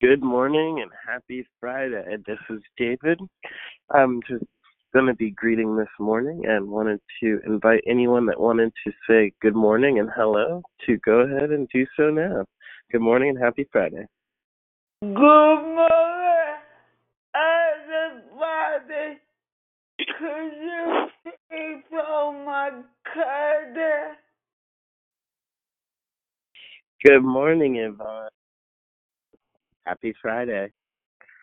Good morning and happy Friday. This is David. I'm just going to be greeting this morning and wanted to invite anyone that wanted to say good morning and hello to go ahead and do so now. Good morning and happy Friday. Good morning, everybody. Could you see from my cousin? Good morning, Yvonne. Happy Friday.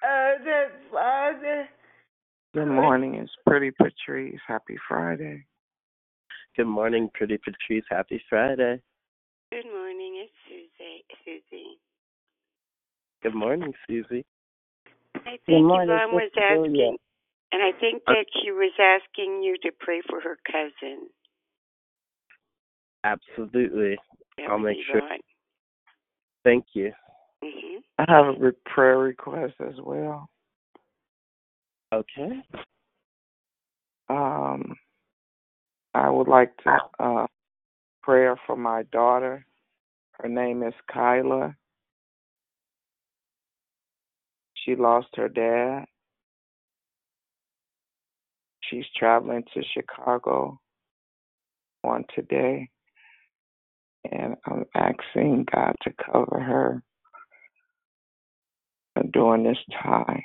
Everybody. Good morning. It's Pretty Patrice. Happy Friday. Good morning, Pretty Patrice. Happy Friday. Good morning, it's Susie. Susie. Good morning, Susie. I think morning, Yvonne was asking, and I think uh, that she was asking you to pray for her cousin. Absolutely. That I'll was make sure. Yvonne. Thank you. Hmm I have a re- prayer request as well. Okay. Um, I would like to uh, prayer for my daughter. Her name is Kyla. She lost her dad. She's traveling to Chicago on today. And I'm asking God to cover her during this time.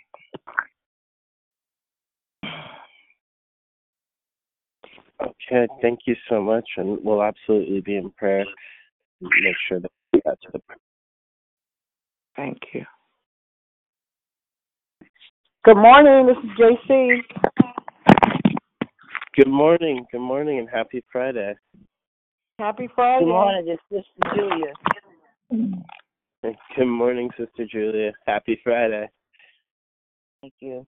Okay, thank you so much, and we'll absolutely be in prayer. Make sure that we get to the Thank you. Good morning, this is JC. Good morning, good morning, and happy Friday. Happy Friday. Good morning, this is Julia. Good morning, Sister Julia. Happy Friday. Thank you.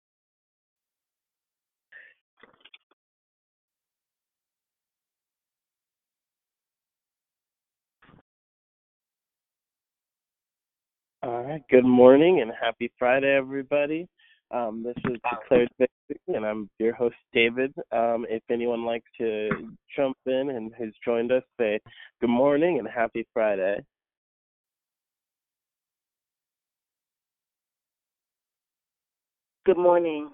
All right. Good morning and happy Friday, everybody. Um, this is Declared Victory, and I'm your host, David. Um, if anyone likes to jump in and has joined us, say good morning and happy Friday. Good morning.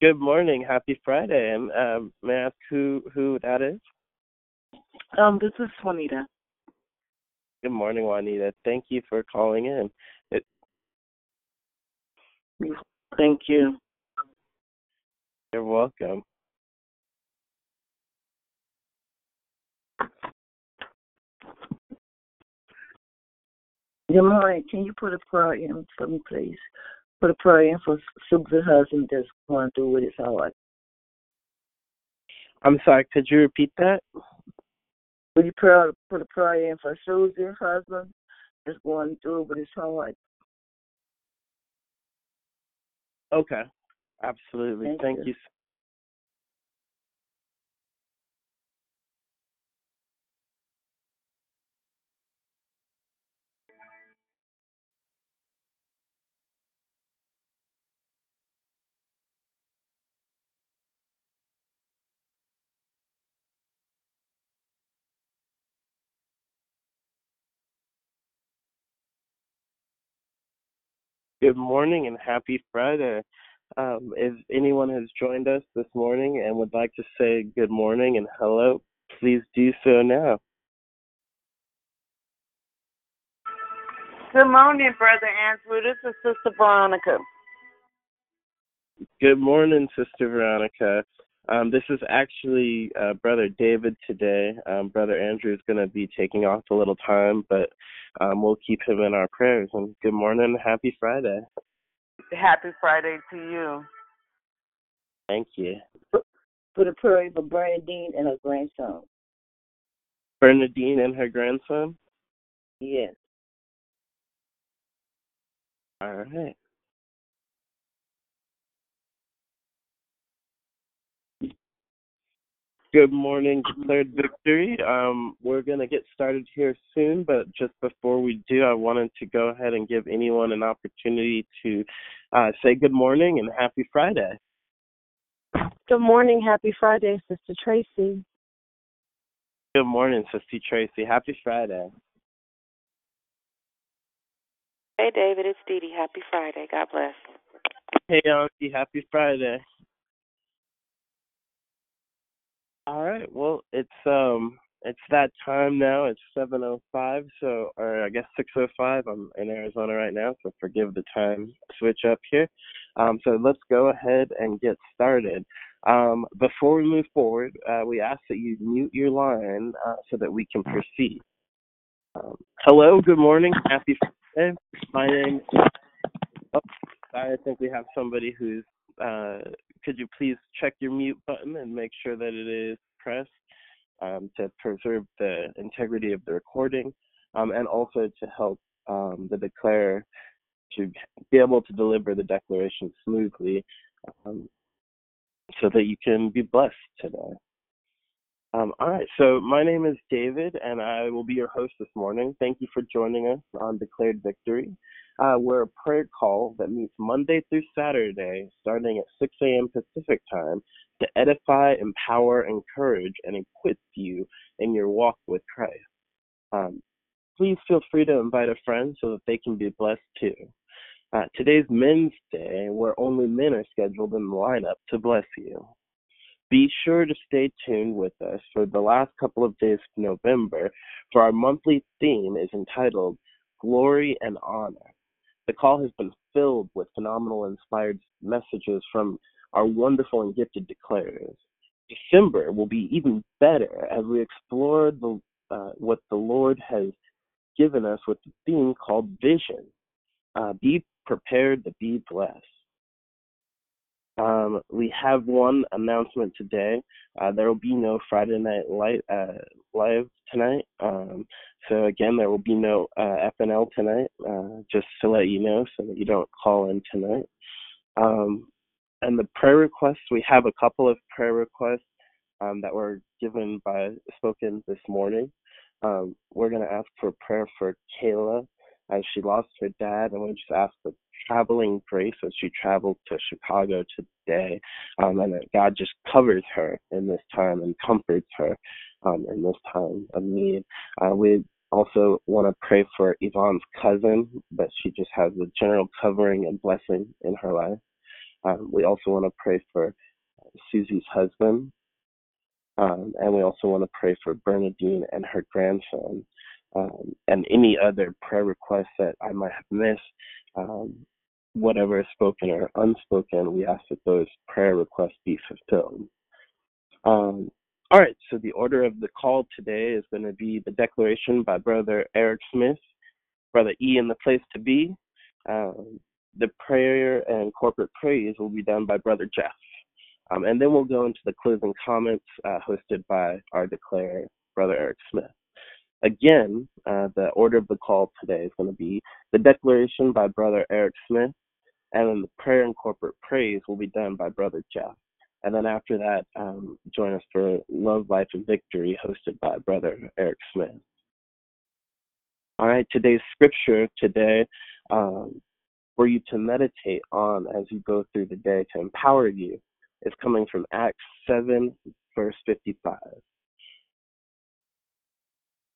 Good morning, happy Friday, and um, may I ask who who that is? Um, this is Juanita. Good morning, Juanita. Thank you for calling in. It, Thank you. you're welcome. Good morning. Can you put a prayer in for me, please? Put a prayer in for Susan's husband that's going through with his heart. I'm sorry. Could you repeat that? Will you pray, put a prayer in for Susan's husband that's going through with his heart? Okay. Absolutely. Thank Thank you. you. Good morning and happy Friday. Um, if anyone has joined us this morning and would like to say good morning and hello, please do so now. Good morning, Brother Andrew. This is Sister Veronica. Good morning, Sister Veronica. Um, this is actually uh, Brother David today. Um, Brother Andrew is going to be taking off a little time, but um, we'll keep him in our prayers. And good morning, happy Friday. Happy Friday to you. Thank you. For the prayer in for Bernadine and her grandson. Bernadine and her grandson? Yes. All right. Good morning, declared victory. Um, we're going to get started here soon, but just before we do, I wanted to go ahead and give anyone an opportunity to uh, say good morning and happy Friday. Good morning. Happy Friday, Sister Tracy. Good morning, Sister Tracy. Happy Friday. Hey, David, it's Dee Dee. Happy Friday. God bless. Hey, Auntie. Happy Friday. All right. Well, it's um it's that time now. It's 7:05, so or I guess 6:05. I'm in Arizona right now, so forgive the time switch up here. Um, so let's go ahead and get started. Um, before we move forward, uh, we ask that you mute your line uh, so that we can proceed. Um, hello. Good morning. Happy Friday. My name. Oh, I think we have somebody who's uh, could you please check your mute button and make sure that it is pressed um, to preserve the integrity of the recording um, and also to help um, the declarer to be able to deliver the declaration smoothly um, so that you can be blessed today. Um, all right, so my name is David, and I will be your host this morning. Thank you for joining us on Declared Victory. Uh, we're a prayer call that meets Monday through Saturday, starting at 6 a.m. Pacific time, to edify, empower, encourage, and equip you in your walk with Christ. Um, please feel free to invite a friend so that they can be blessed too. Uh, today's Men's Day, where only men are scheduled in the lineup to bless you. Be sure to stay tuned with us for the last couple of days of November, for our monthly theme is entitled Glory and Honor. The call has been filled with phenomenal inspired messages from our wonderful and gifted declarers. December will be even better as we explore the, uh, what the Lord has given us with the theme called Vision. Uh, be prepared to be blessed. Um, we have one announcement today. Uh, there will be no Friday Night Light uh, live tonight. Um, so again, there will be no uh, FNL tonight. Uh, just to let you know, so that you don't call in tonight. Um, and the prayer requests, we have a couple of prayer requests um, that were given by spoken this morning. Um, we're going to ask for prayer for Kayla as she lost her dad, and we just ask for traveling grace as she traveled to Chicago today, um, and that God just covers her in this time and comforts her um, in this time of need. Uh, we also want to pray for Yvonne's cousin, that she just has a general covering and blessing in her life. Um, we also want to pray for Susie's husband, um, and we also want to pray for Bernadine and her grandson, um, and any other prayer requests that I might have missed. Whatever is spoken or unspoken, we ask that those prayer requests be fulfilled. Um, all right, so the order of the call today is going to be the declaration by Brother Eric Smith, Brother E in the place to be. Um, the prayer and corporate praise will be done by Brother Jeff. Um, and then we'll go into the closing comments uh, hosted by our declarer, Brother Eric Smith. Again, uh, the order of the call today is going to be the declaration by Brother Eric Smith, and then the prayer and corporate praise will be done by Brother Jeff. And then after that, um, join us for Love, Life, and Victory, hosted by Brother Eric Smith. All right, today's scripture today um, for you to meditate on as you go through the day to empower you is coming from Acts 7, verse 55.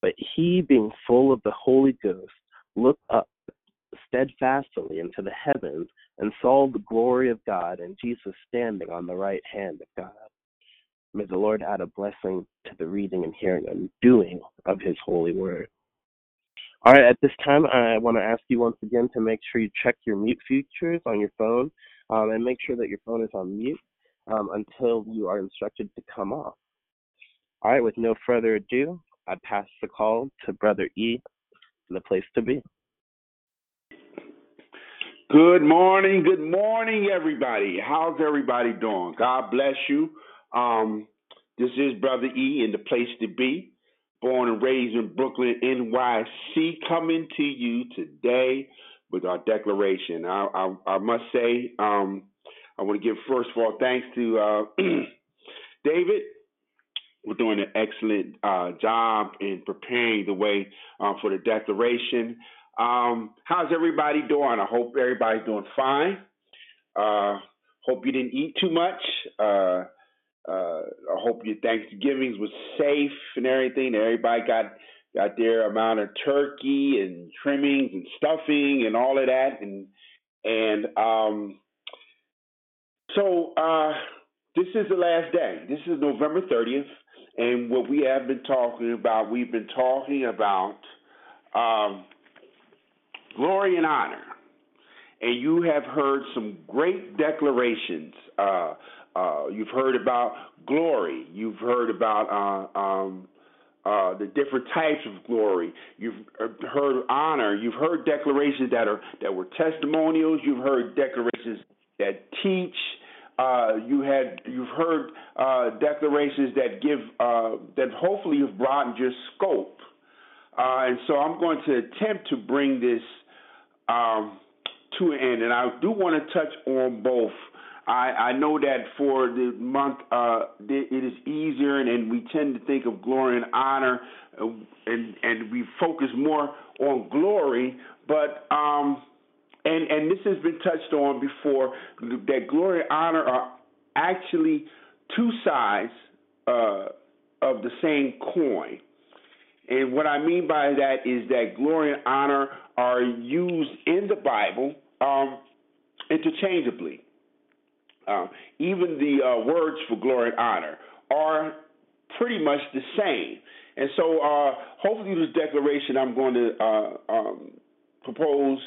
But he, being full of the Holy Ghost, looked up, steadfastly into the heavens and saw the glory of God and Jesus standing on the right hand of God. May the Lord add a blessing to the reading and hearing and doing of his holy word. All right, at this time, I want to ask you once again to make sure you check your mute features on your phone um, and make sure that your phone is on mute um, until you are instructed to come off. All right, with no further ado, I pass the call to Brother E, the place to be. Good morning, good morning, everybody. How's everybody doing? God bless you. Um, this is Brother E in the place to be, born and raised in Brooklyn, NYC, coming to you today with our declaration. I, I, I must say, um, I want to give first of all thanks to uh, David we're doing an excellent uh, job in preparing the way uh, for the declaration. Um, how's everybody doing? I hope everybody's doing fine. Uh, hope you didn't eat too much. Uh, uh, I hope your Thanksgivings was safe and everything. Everybody got got their amount of turkey and trimmings and stuffing and all of that. And and um, so uh, this is the last day. This is November 30th. And what we have been talking about, we've been talking about um, glory and honor. And you have heard some great declarations. Uh, uh, you've heard about glory. You've heard about uh, um, uh, the different types of glory. You've heard honor. You've heard declarations that are that were testimonials. You've heard declarations that teach. Uh, you had you've heard uh, declarations that give uh, that hopefully have broadened your scope, uh, and so I'm going to attempt to bring this um, to an end, and I do want to touch on both. I, I know that for the month uh, it is easier, and, and, we tend to think of glory and honor, uh, and and we focus more on glory, but um, and and this has been touched on before that glory and honor are actually two sides uh, of the same coin. And what I mean by that is that glory and honor are used in the Bible um, interchangeably. Uh, even the uh, words for glory and honor are pretty much the same. And so, uh, hopefully, this declaration I'm going to uh, um, propose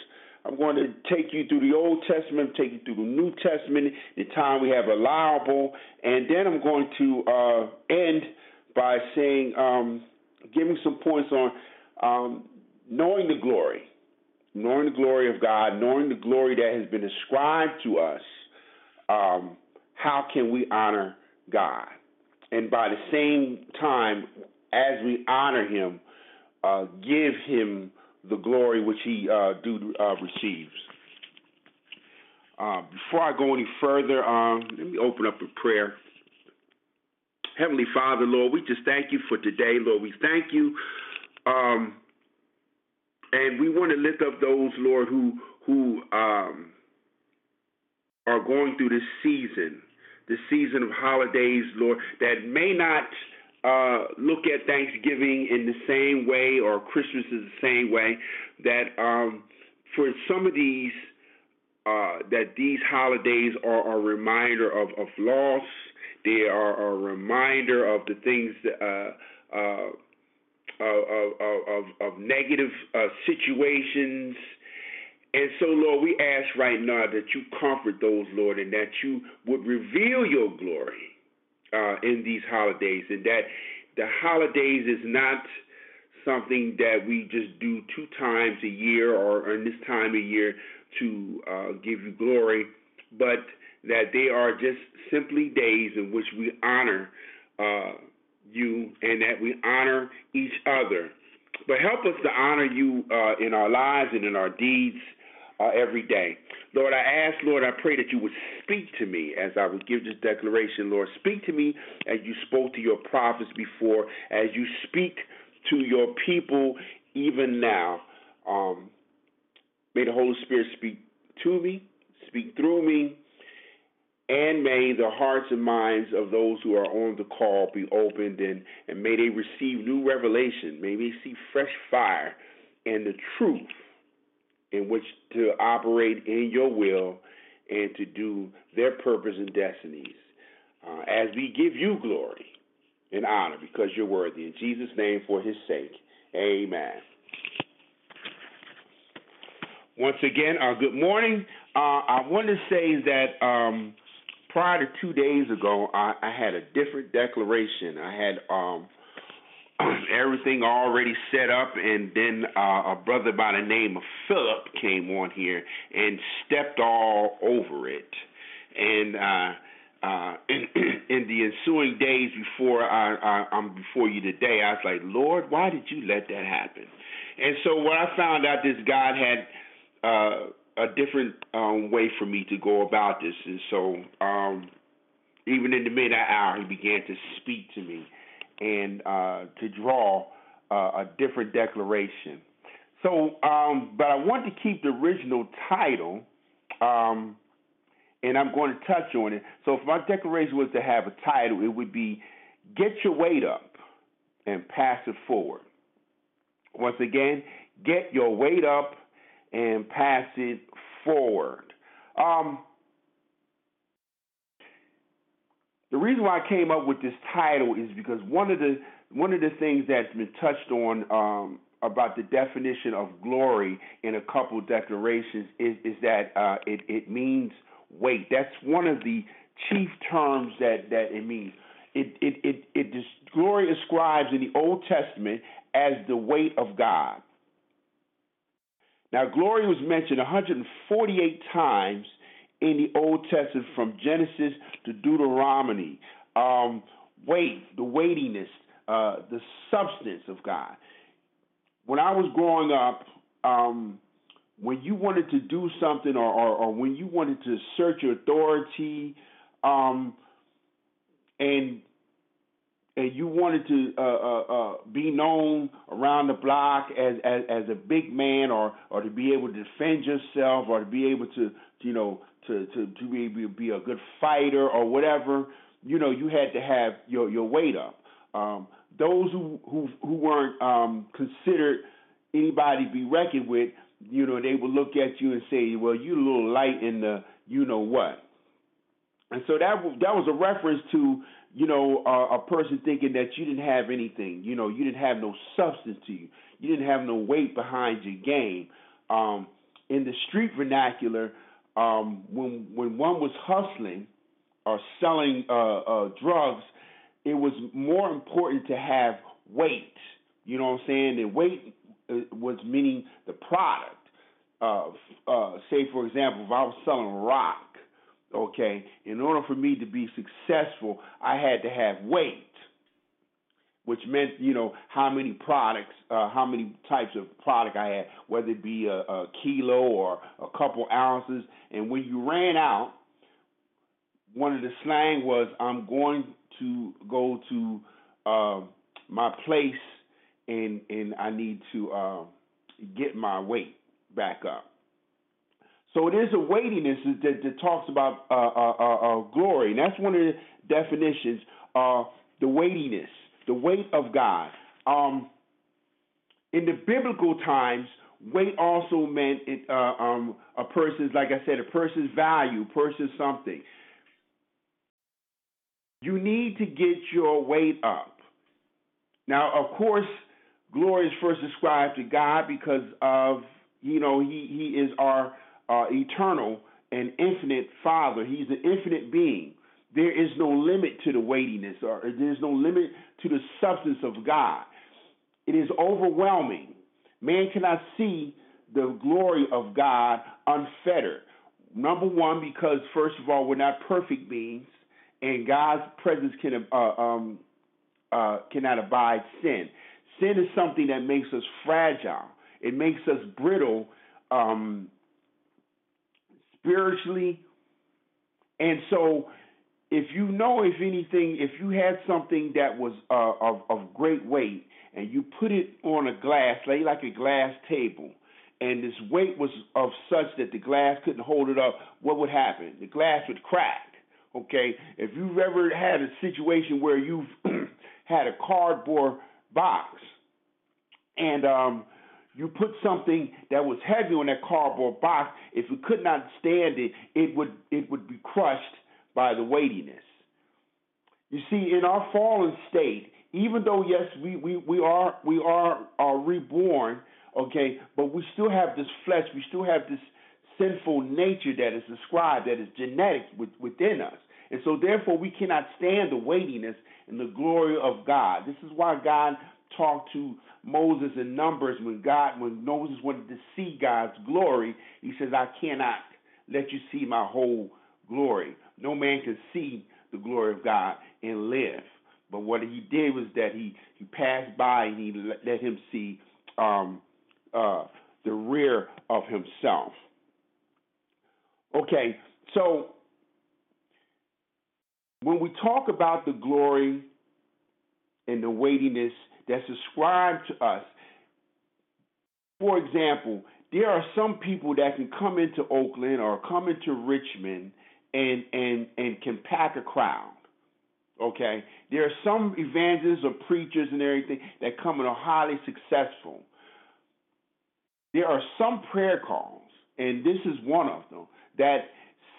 I'm going to take you through the Old Testament, take you through the New Testament, the time we have allowable, and then I'm going to uh, end by saying, um, giving some points on um, knowing the glory, knowing the glory of God, knowing the glory that has been ascribed to us. Um, how can we honor God? And by the same time, as we honor Him, uh, give Him the glory which he uh, do uh, receives. Uh, before I go any further, um, let me open up a prayer. Heavenly Father, Lord, we just thank you for today, Lord. We thank you, um, and we want to lift up those, Lord, who who um, are going through this season, this season of holidays, Lord, that may not uh, look at Thanksgiving in the same way or Christmas in the same way. That um, for some of these, uh, that these holidays are a reminder of, of loss. They are a reminder of the things uh, uh, of, of, of, negative uh, situations. And so, Lord, we ask right now that you comfort those, Lord, and that you would reveal your glory uh, in these holidays, and that the holidays is not something that we just do two times a year or in this time of year to uh, give you glory, but that they are just simply days in which we honor uh, you and that we honor each other. But help us to honor you uh, in our lives and in our deeds uh, every day. Lord, I ask, Lord, I pray that you would speak to me as I would give this declaration, Lord. Speak to me as you spoke to your prophets before, as you speak to your people even now. Um, may the Holy Spirit speak to me, speak through me, and may the hearts and minds of those who are on the call be opened and, and may they receive new revelation. May they see fresh fire and the truth in which to operate in your will and to do their purpose and destinies. Uh, as we give you glory and honor because you're worthy. In Jesus' name, for his sake. Amen. Once again, uh, good morning. Uh, I want to say that um, prior to two days ago, I, I had a different declaration. I had um, everything already set up, and then uh, a brother by the name of Philip came on here and stepped all over it. And uh, uh, in, in the ensuing days before I, I, I'm before you today, I was like, Lord, why did you let that happen? And so what I found out is God had uh, a different um, way for me to go about this, and so um, even in the midnight hour, He began to speak to me and uh, to draw uh, a different declaration. So, um, but I want to keep the original title, um, and I'm going to touch on it. So, if my declaration was to have a title, it would be Get Your Weight Up and Pass It Forward. Once again, get your weight up and pass it forward. Um, the reason why I came up with this title is because one of the one of the things that's been touched on um, about the definition of glory in a couple declarations is is that uh, it it means weight. That's one of the chief terms that that it means. It it it it glory ascribes in the Old Testament as the weight of God. Now, glory was mentioned 148 times in the Old Testament from Genesis to Deuteronomy. Um, weight, the weightiness, uh, the substance of God. When I was growing up, um, when you wanted to do something or, or, or, when you wanted to assert your authority um, and and you wanted to uh, uh, uh, be known around the block as, as as a big man or or to be able to defend yourself or to be able to you know to to to be able to be a good fighter or whatever you know you had to have your your weight up. Um, those who who who weren't um, considered anybody to be reckoned with you know they would look at you and say well you're a little light in the you know what. And so that that was a reference to you know, uh, a person thinking that you didn't have anything, you know, you didn't have no substance to you, you didn't have no weight behind your game. Um, in the street vernacular, um, when when one was hustling or selling uh, uh, drugs, it was more important to have weight. You know what I'm saying? And weight uh, was meaning the product. Uh, uh, say, for example, if I was selling rock, okay, in order for me to be successful, I had to have weight, which meant, you know, how many products, uh, how many types of product I had, whether it be a, a kilo or a couple ounces. And when you ran out, one of the slang was, I'm going to go to uh, my place and and I need to uh, get my weight back up. So it is a weightiness that, that talks about uh, uh, uh, uh, glory, and that's one of the definitions. The weightiness, the weight of God. Um, in the biblical times, weight also meant it, uh, um, a person's, like I said, a person's value, person's something. You need to get your weight up. Now, of course, glory is first ascribed to God because of you know he he is our uh, eternal and infinite Father. He's an infinite being. There is no limit to the weightiness, or there's no limit to the substance of God. It is overwhelming. Man cannot see the glory of God unfettered. Number one, because first of all, we're not perfect beings, and God's presence can uh, um, uh, cannot abide sin. Sin is something that makes us fragile. It makes us brittle um, spiritually. And so, if you know, if anything, if you had something that was uh, of, of great weight and you put it on a glass, like, like a glass table, and this weight was of such that the glass couldn't hold it up, what would happen? The glass would crack. Okay, if you've ever had a situation where you've had a cardboard box and um, you put something that was heavy on that cardboard box, if it could not stand it, it would it would be crushed by the weightiness. You see, in our fallen state, even though yes, we, we, we are we are are reborn, okay, but we still have this flesh, we still have this sinful nature that is described, that is genetic within us. And so therefore we cannot stand the weightiness and the glory of God. This is why God talked to Moses in Numbers when God when Moses wanted to see God's glory, he says, I cannot let you see my whole glory. No man can see the glory of God and live. But what he did was that he, he passed by and he let him see um, uh, the rear of himself. Okay, so when we talk about the glory and the weightiness that's ascribed to us, for example, there are some people that can come into Oakland or come into Richmond and and and can pack a crowd. Okay, there are some evangelists or preachers and everything that come and are highly successful. There are some prayer calls, and this is one of them that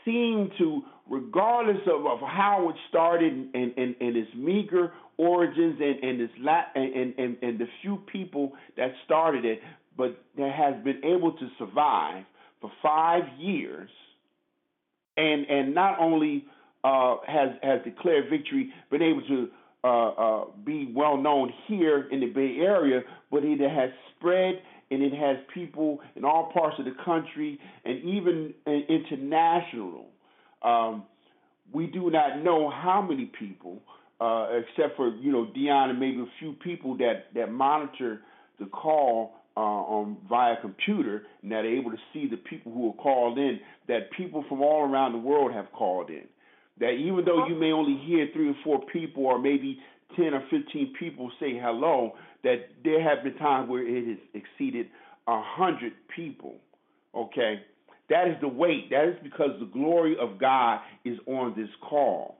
seem to, regardless of, of how it started and, and, and its meager origins and and, its la- and, and and the few people that started it, but that has been able to survive for five years, and and not only uh, has has declared victory, been able to uh, uh, be well known here in the Bay Area, but it has spread and it has people in all parts of the country and even international. Um, we do not know how many people, uh, except for you know Dion and maybe a few people that that monitor the call uh, on via computer and that are able to see the people who are called in. That people from all around the world have called in that even though you may only hear three or four people or maybe 10 or 15 people say hello, that there have been times where it has exceeded a hundred people. Okay? That is the weight. That is because the glory of God is on this call.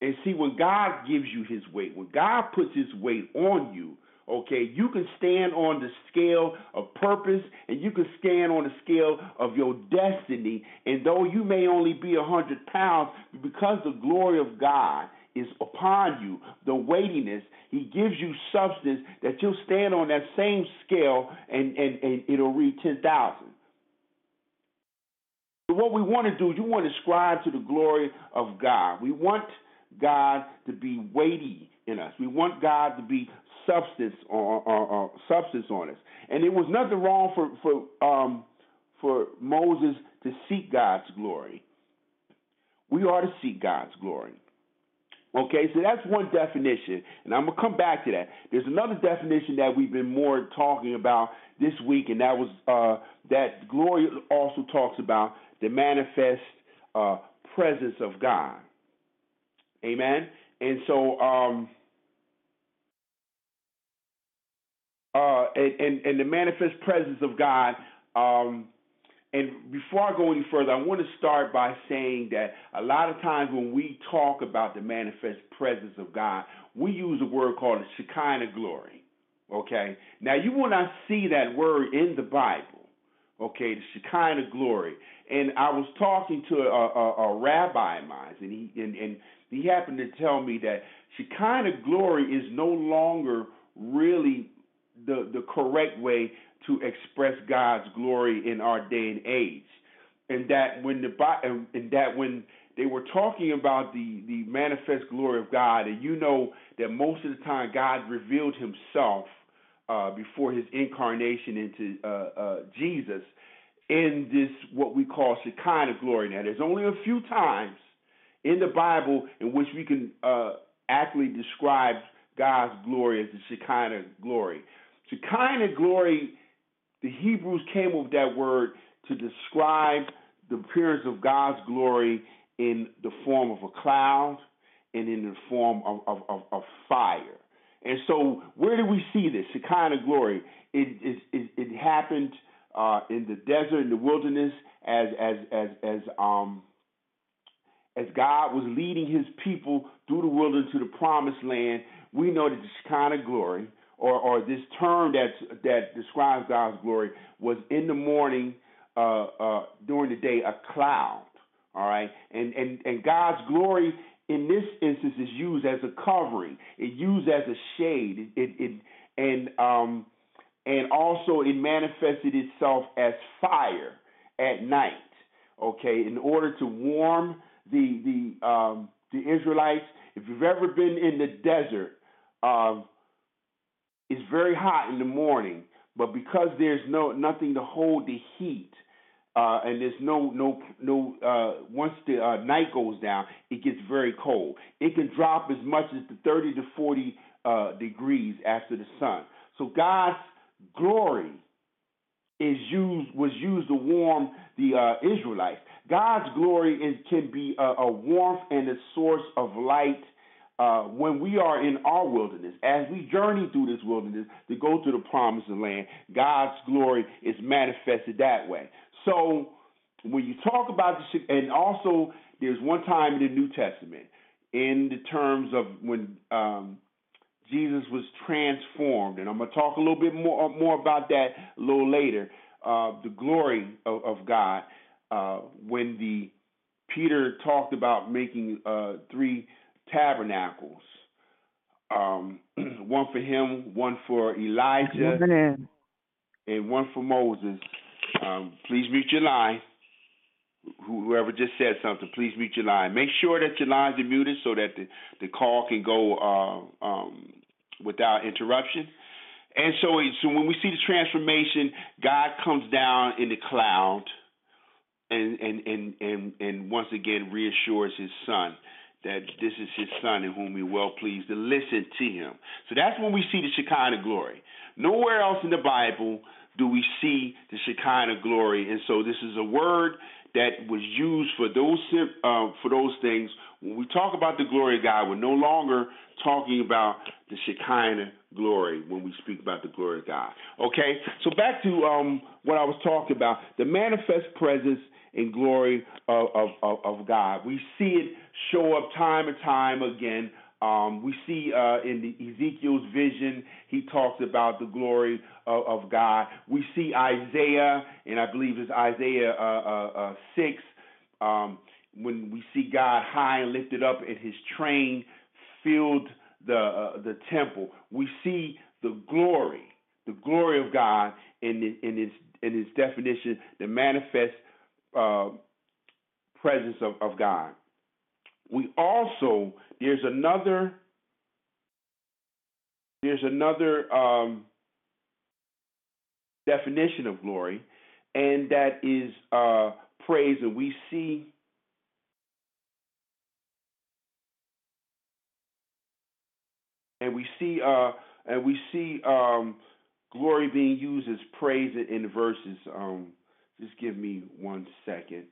And see, when God gives you his weight, when God puts his weight on you, Okay, you can stand on the scale of purpose and you can stand on the scale of your destiny. And though you may only be a hundred pounds, because the glory of God is upon you, the weightiness, He gives you substance that you'll stand on that same scale and, and, and it'll read 10,000. What we want to do you want to ascribe to the glory of God. We want God to be weighty in us. We want God to be substance on, substance on us. And there was nothing wrong for for um, for Moses to seek God's glory. We are to seek God's glory. Okay, so that's one definition, and I'm gonna come back to that. There's another definition that we've been more talking about this week, and that was uh, that glory also talks about the manifest uh, presence of God. Amen. And so, um, uh, and, and, and the manifest presence of God. Um, and before I go any further, I want to start by saying that a lot of times when we talk about the manifest presence of God, we use a word called the Shekinah glory. Okay? Now, you will not see that word in the Bible. Okay, the Shekinah glory. And I was talking to a, a, a rabbi of mine, and he and, and he happened to tell me that Shekinah glory is no longer really the the correct way to express God's glory in our day and age, and that when the and that when they were talking about the the manifest glory of God, and you know that most of the time God revealed Himself uh, before His incarnation into uh, uh, Jesus in this what we call Shekinah glory. Now, there's only a few times in the Bible in which we can uh, accurately describe God's glory as the Shekinah glory. Shekinah glory, the Hebrews came up with that word to describe the appearance of God's glory in the form of a cloud and in the form of, of, of, of fire. And so, where do we see this Shekinah glory? It, it, it, happened uh, in the desert, in the wilderness, as as as as um as God was leading His people through the wilderness to the promised land. We know that the Shekinah glory or, or this term that that describes God's glory was in the morning, uh, uh, during the day, a cloud. All right, and and and God's glory in this instance is used as a covering. It used as a shade. It it, it and um and also it manifested itself as fire at night. Okay, in order to warm the the um, the Israelites. If you've ever been in the desert, um, it's very hot in the morning, but because there's no nothing to hold the heat, uh, and there's no no no uh, once the uh, night goes down, it gets very cold. It can drop as much as the 30 to 40 uh, degrees after the sun. So God's glory is used was used to warm the uh, Israelites. God's glory is, can be a, a, warmth and a source of light uh, when we are in our wilderness. As we journey through this wilderness to go to the promised land, God's glory is manifested that way. So when you talk about the and also there's one time in the New Testament in the terms of when um, Jesus was transformed, and I'm going to talk a little bit more more about that a little later. Uh, the glory of, of God uh, when the Peter talked about making uh, three tabernacles, um, one for him, one for Elijah, and one for Moses. Um, please mute your line. Whoever just said something, please mute your line. Make sure that your lines are muted so that the, the call can go uh, um, without interruption. And so, so when we see the transformation, God comes down in the cloud and and and and, and once again reassures his son that this is his son in whom he well pleased to listen to him. So that's when we see the Shekinah glory. Nowhere else in the Bible do we see the Shekinah glory, and so this is a word that was used for those uh, for those things. When we talk about the glory of God, we're no longer talking about the Shekinah glory when we speak about the glory of God. Okay, so back to um, what I was talking about: the manifest presence and glory of, of, of, God. We see it show up time and time again. Um, we see uh, in the Ezekiel's vision, he talks about the glory of, of, God. We see Isaiah, and I believe it's Isaiah uh, uh, uh 6, um, when we see God high and lifted up and his train filled the, uh, the temple. We see the glory, the glory of God in, in, its, in its definition, the manifest uh, presence of, of God. We also there's another there's another um, definition of glory, and that is uh, praise. And we see and we see uh, and we see um, glory being used as praise in, in verses. Um, just give me one second.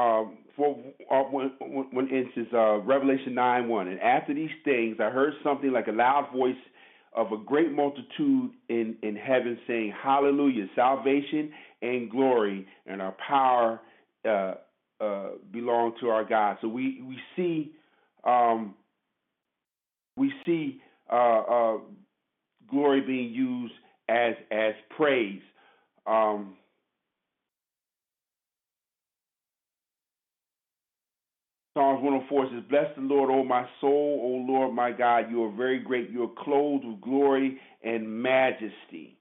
Um, for uh, when, when instance, uh, Revelation 9 1. And after these things, I heard something like a loud voice of a great multitude in, in heaven saying, Hallelujah, salvation and glory and our power uh, uh, belong to our God. So we, we see um, we see uh, uh, glory being used as as praise. Um, Psalms 104 says, Bless the Lord, O my soul, O Lord my God. You are very great. You are clothed with glory and majesty.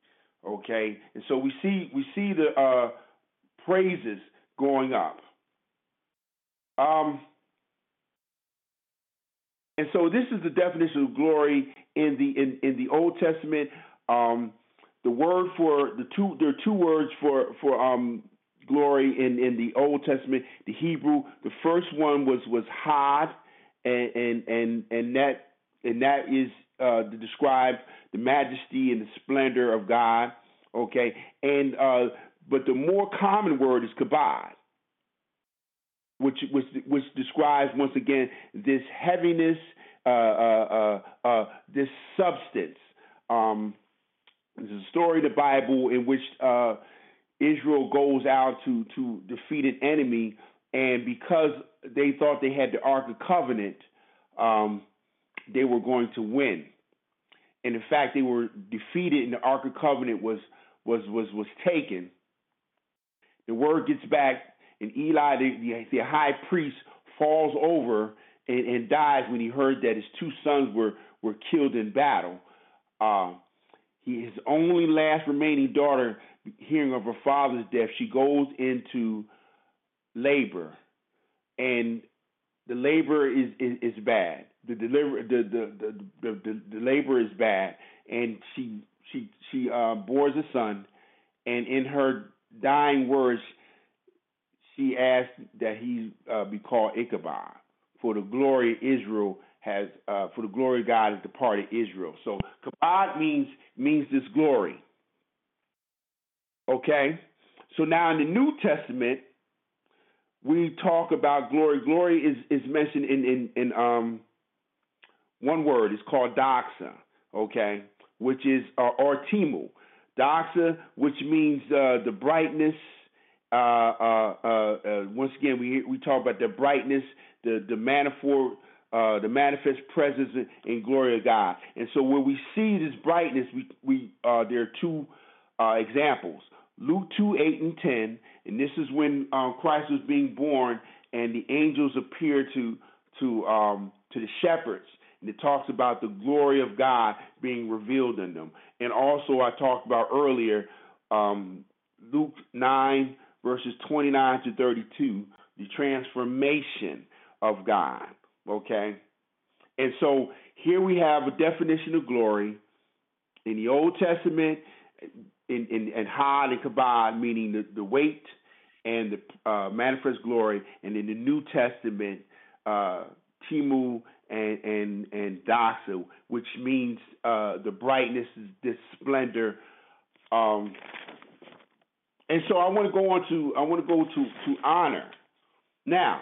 Okay? And so we see we see the uh, praises going up. Um, and so this is the definition of glory in the in, in the Old Testament. Um, the word for the two there are two words for for um, glory in, in the Old Testament, the Hebrew. The first one was was Hod, and and and, and that and that is uh, to describe the majesty and the splendor of God. Okay, and uh, but the more common word is kabod, which which which describes once again this heaviness, uh, uh, uh, uh this substance. Um, there's a story in the Bible in which uh, Israel goes out to to defeat an enemy, and because they thought they had the Ark of Covenant, um, they were going to win. And in fact, they were defeated, and the Ark of Covenant was was was was taken. The word gets back, and Eli, the, the, the high priest, falls over and, and, dies when he heard that his two sons were were killed in battle. Uh, his only last remaining daughter, hearing of her father's death, she goes into labor, and the labor is is, is bad. The deliver the the, the the, the labor is bad, and she she she uh, bores a son, and in her dying words, she asked that he uh, be called Ichabod, for the glory of Israel has, uh, for the glory of God has departed Israel. So kabod means means this glory. Okay, so now in the New Testament, we talk about glory. Glory is is mentioned in in, in um one word. It's called doxa. Okay, which is uh, or. Doxa, which means uh, the brightness. Uh, uh, uh, uh, once again, we we talk about the brightness, the the manifold, uh, the manifest presence and glory of God. And so when we see this brightness, we we uh, there are two uh, examples. Luke two eight and ten, and this is when um, Christ was being born, and the angels appeared to to um, to the shepherds, and it talks about the glory of God being revealed in them. And also, I talked about earlier, um, Luke 9, verses 29 to 32, the transformation of God. Okay? And so here we have a definition of glory. In the Old Testament, in, in, in Hod and Kabod, meaning the, the weight and the uh, manifest glory, and in the New Testament, uh, Timu and and and doxa, which means uh, the brightness, the splendor. Um, and so I want to go on to I want to go to to honor. Now,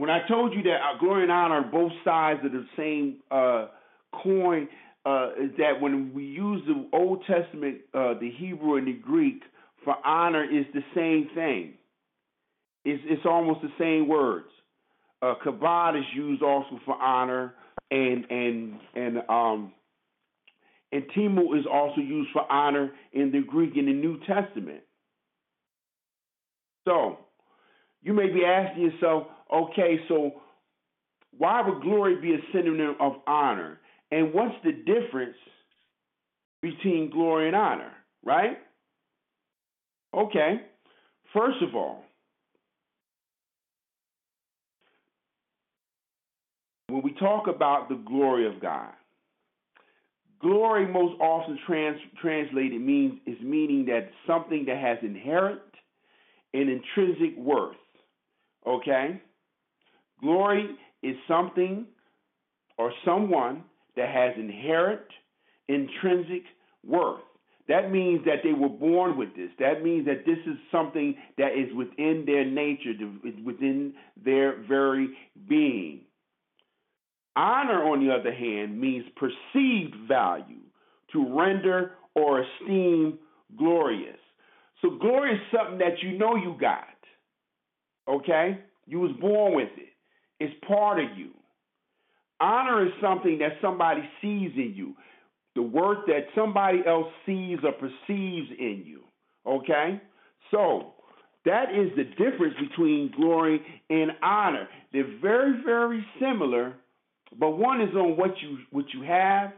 when I told you that glory and honor are both sides of the same uh, coin, uh, is that when we use the Old Testament, uh, the Hebrew and the Greek for honor is the same thing. It's it's almost the same words. Uh, kabod is used also for honor, and and and um and timu is also used for honor in the Greek in the New Testament. So you may be asking yourself, okay, so why would glory be a synonym of honor? And what's the difference between glory and honor, right? Okay, first of all, when we talk about the glory of God, glory most often trans, translated means is meaning that something that has inherent and intrinsic worth. Okay? Glory is something or someone that has inherent intrinsic worth. That means that they were born with this. That means that this is something that is within their nature, within their very being. Honor, on the other hand, means perceived value, to render or esteem glorious. So glory is something that you know you got. Okay? You was born with it. It's part of you. Honor is something that somebody sees in you. The worth that somebody else sees or perceives in you. Okay? So, that is the difference between glory and honor. They're very, very similar, but one is on what you what you have,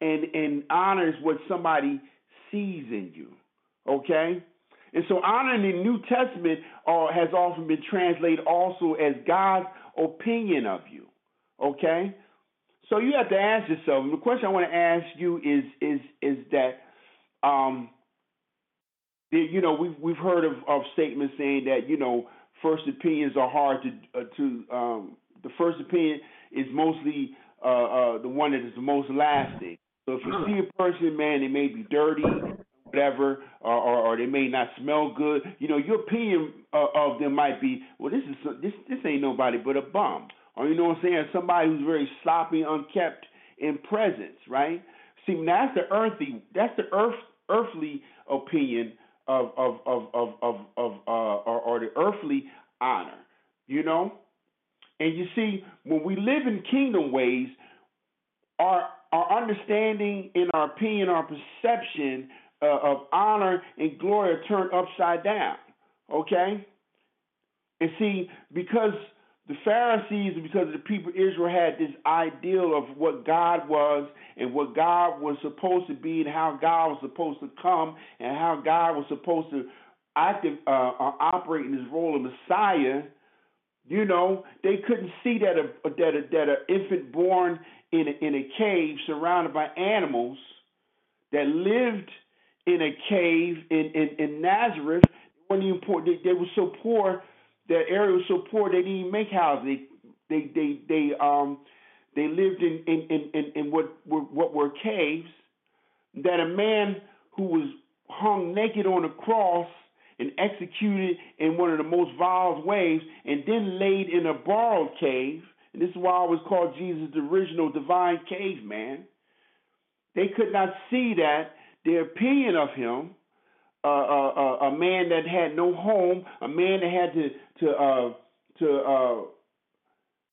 and and honor is what somebody sees in you. Okay, and so honor in the New Testament uh, has often been translated also as God's opinion of you. Okay, so you have to ask yourself. The question I want to ask you is is is that um, you know, we've we've heard of, of statements saying that you know first opinions are hard to uh, to um, the first opinion is mostly uh, uh, the one that is the most lasting. So if you see a person, man, they may be dirty, whatever, or, or, or they may not smell good. You know, your opinion uh, of them might be, well, this is this this ain't nobody but a bum, or you know what I'm saying, somebody who's very sloppy, unkept in presence, right? See, that's the earthy, that's the earth earthly opinion of of of of of, of uh, or, or the earthly honor, you know. And you see, when we live in kingdom ways, our our understanding and our opinion, our perception uh, of honor and glory are turned upside down. Okay? And see, because the Pharisees, because the people of Israel had this ideal of what God was and what God was supposed to be and how God was supposed to come and how God was supposed to active, uh, uh, operate in his role of Messiah, you know, they couldn't see that a that a, that an infant born in a, in a cave surrounded by animals that lived in a cave in in, in Nazareth. Poor, they, they were so poor. That area was so poor they didn't even make houses. They they they they um they lived in in in, in, in what were what were caves. That a man who was hung naked on a cross and executed in one of the most vile ways, and then laid in a borrowed cave. And this is why I was called Jesus the original divine caveman. They could not see that their opinion of him, uh, uh, uh, a man that had no home, a man that had to to uh, to uh,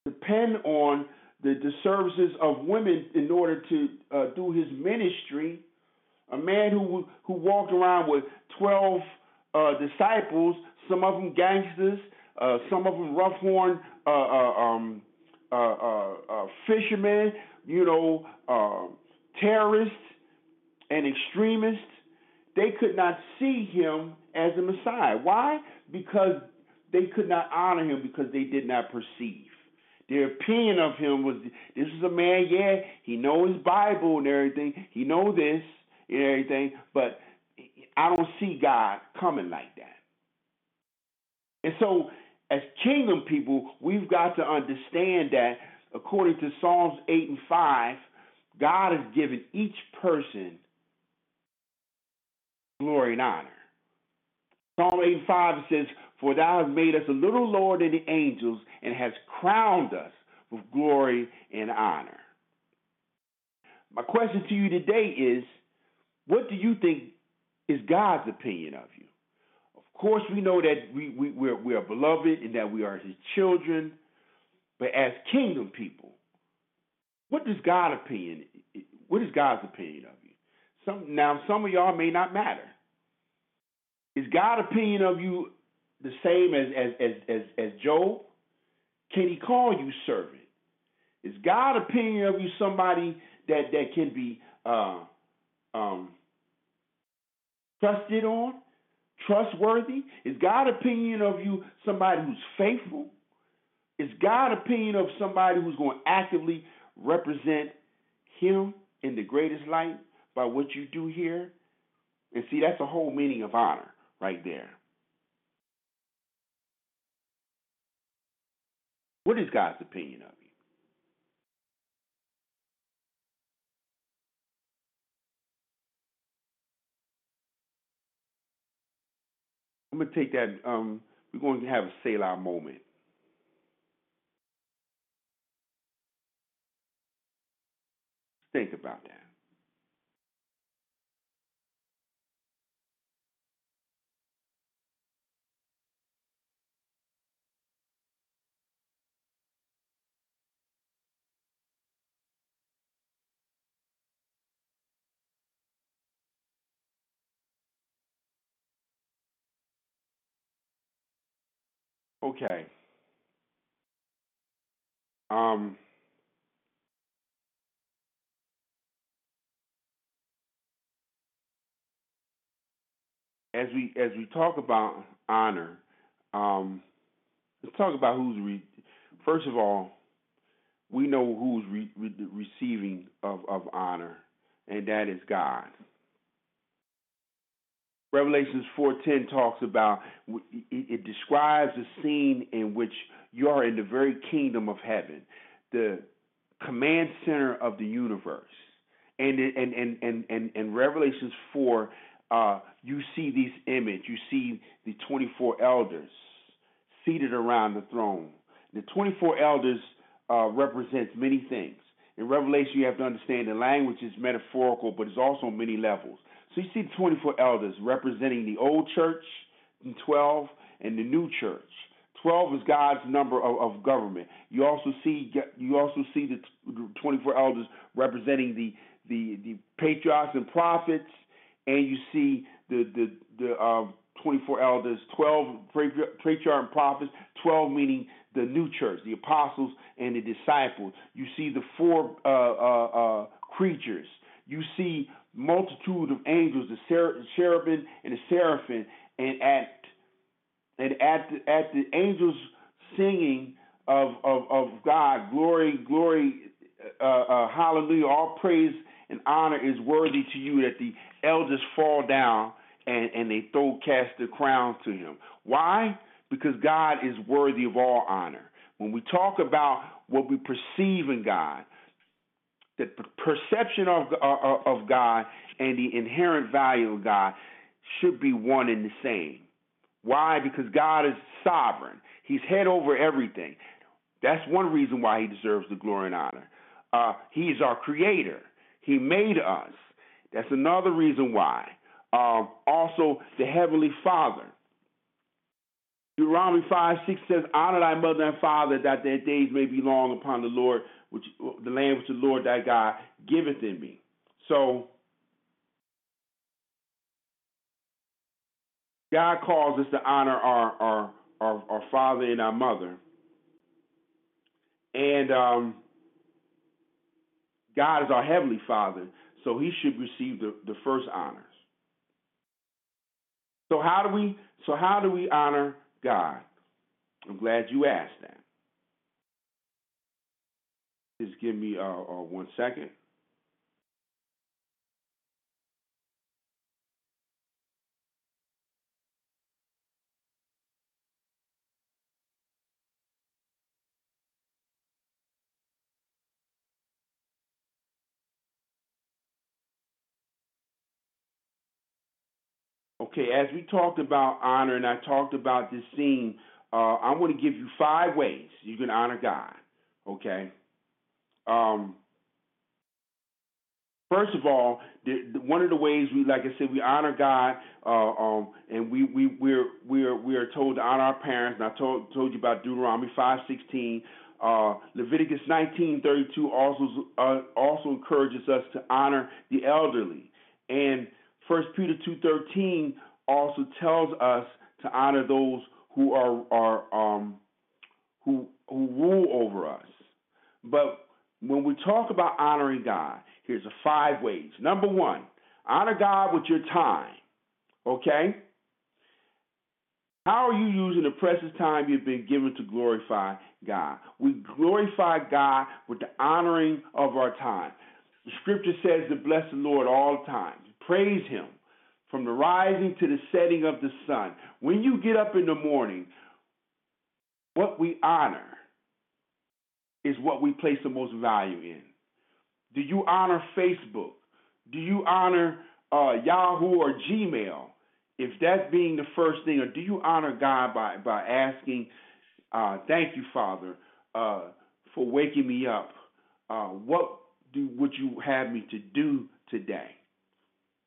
depend on the, the services of women in order to uh, do his ministry, a man who who walked around with twelve disciples, some of them gangsters, some of them rough horn um, fishermen, you know, terrorists and extremists. They could not see him as a Messiah. Why? Because they could not honor him because they did not perceive. Their opinion of him was this is a man, yeah, he knows his Bible and everything, he know this and everything, but I don't see God coming like that. And so, as kingdom people, we've got to understand that according to Psalms 8 and 5, God has given each person glory and honor. Psalm 85 says, For thou hast made us a little lower than the angels and hast crowned us with glory and honor. My question to you today is what do you think is God's opinion of you. Of course, we know that we, we, we're, we are beloved and that we are his children, but as kingdom people, what does God opinion? What is God's opinion of? Some now some of y'all may not matter. Is God's opinion of you the same as as as as, as Job? Can he call you servant? Is God's opinion of you somebody that that can be uh, um, trusted on, trustworthy? Is God opinion of you somebody who's faithful? Is God opinion of somebody who's going to actively represent him in the greatest light by what you do here? And see, that's the whole meaning of honor right there. What is God's opinion of you? I'm gonna take that. Um, we're going to have a Selah moment. Think about that. Okay. Um, as we as we talk about honor, um, let's talk about who's re- first of all, we know who's re- re- receiving of, of honor, and that is God. Revelations 4:10 talks about it, describes a scene in which you are in the very kingdom of heaven, the command center of the universe. And and and and and, and Revelations 4 uh, you see this image, you see the 24 elders seated around the throne. The 24 elders uh, represents many things. In Revelation, you have to understand the language is metaphorical, but it's also many levels. So you see the 24 elders representing the old church, and 12, and the new church. 12 is God's number of, of government. You also see you also see the 24 elders representing the the the patriarchs and prophets, and you see the the the uh, 24 elders, 12 patriarchs and prophets, 12 meaning the new church, the apostles and the disciples. You see the four uh, uh, uh, creatures. You see multitude of angels, the cherubim and the seraphim, and at and at the, at the angels singing of of, of God, glory, glory, uh, uh, hallelujah, all praise and honor is worthy to you. That the elders fall down and and they throw cast the crown to him. Why? Because God is worthy of all honor. When we talk about what we perceive in God, the perception of uh, of God and the inherent value of God should be one and the same. Why? Because God is sovereign. He's head over everything. That's one reason why he deserves the glory and honor. Uh, he is our creator. He made us. That's another reason why. Uh, also, the Heavenly Father. Deuteronomy 5 6 says, Honor thy mother and father, that their days may be long upon the Lord, which the land which the Lord thy God giveth in me. So, God calls us to honor our, our, our, our father and our mother. And um, God is our heavenly father, so he should receive the, the first honors. So how do we so how do we honor God? I'm glad you asked that. Just give me uh, uh, one second. Okay, as we talked about honor, and I talked about this scene, uh, I want to give you five ways you can honor God. Okay. Um, first of all, the, the, one of the ways we, like I said, we honor God, uh, um, and we we we're we're we are told to honor our parents. And I told told you about Deuteronomy five sixteen. Uh, Leviticus nineteen thirty two also uh, also encourages us to honor the elderly, and First Peter two thirteen also tells us to honor those who are are um, who who rule over us. But when we talk about honoring God, here's a five ways. Number one, honor God with your time. Okay? How are you using the precious time you've been given to glorify God? We glorify God with the honoring of our time. The scripture says to bless the Lord all times. Praise him from the rising to the setting of the sun. When you get up in the morning, what we honor is what we place the most value in. Do you honor Facebook? Do you honor uh, Yahoo or Gmail? If that's being the first thing, or do you honor God by by asking, uh, "Thank you, Father, uh, for waking me up. Uh, what do would you have me to do today?"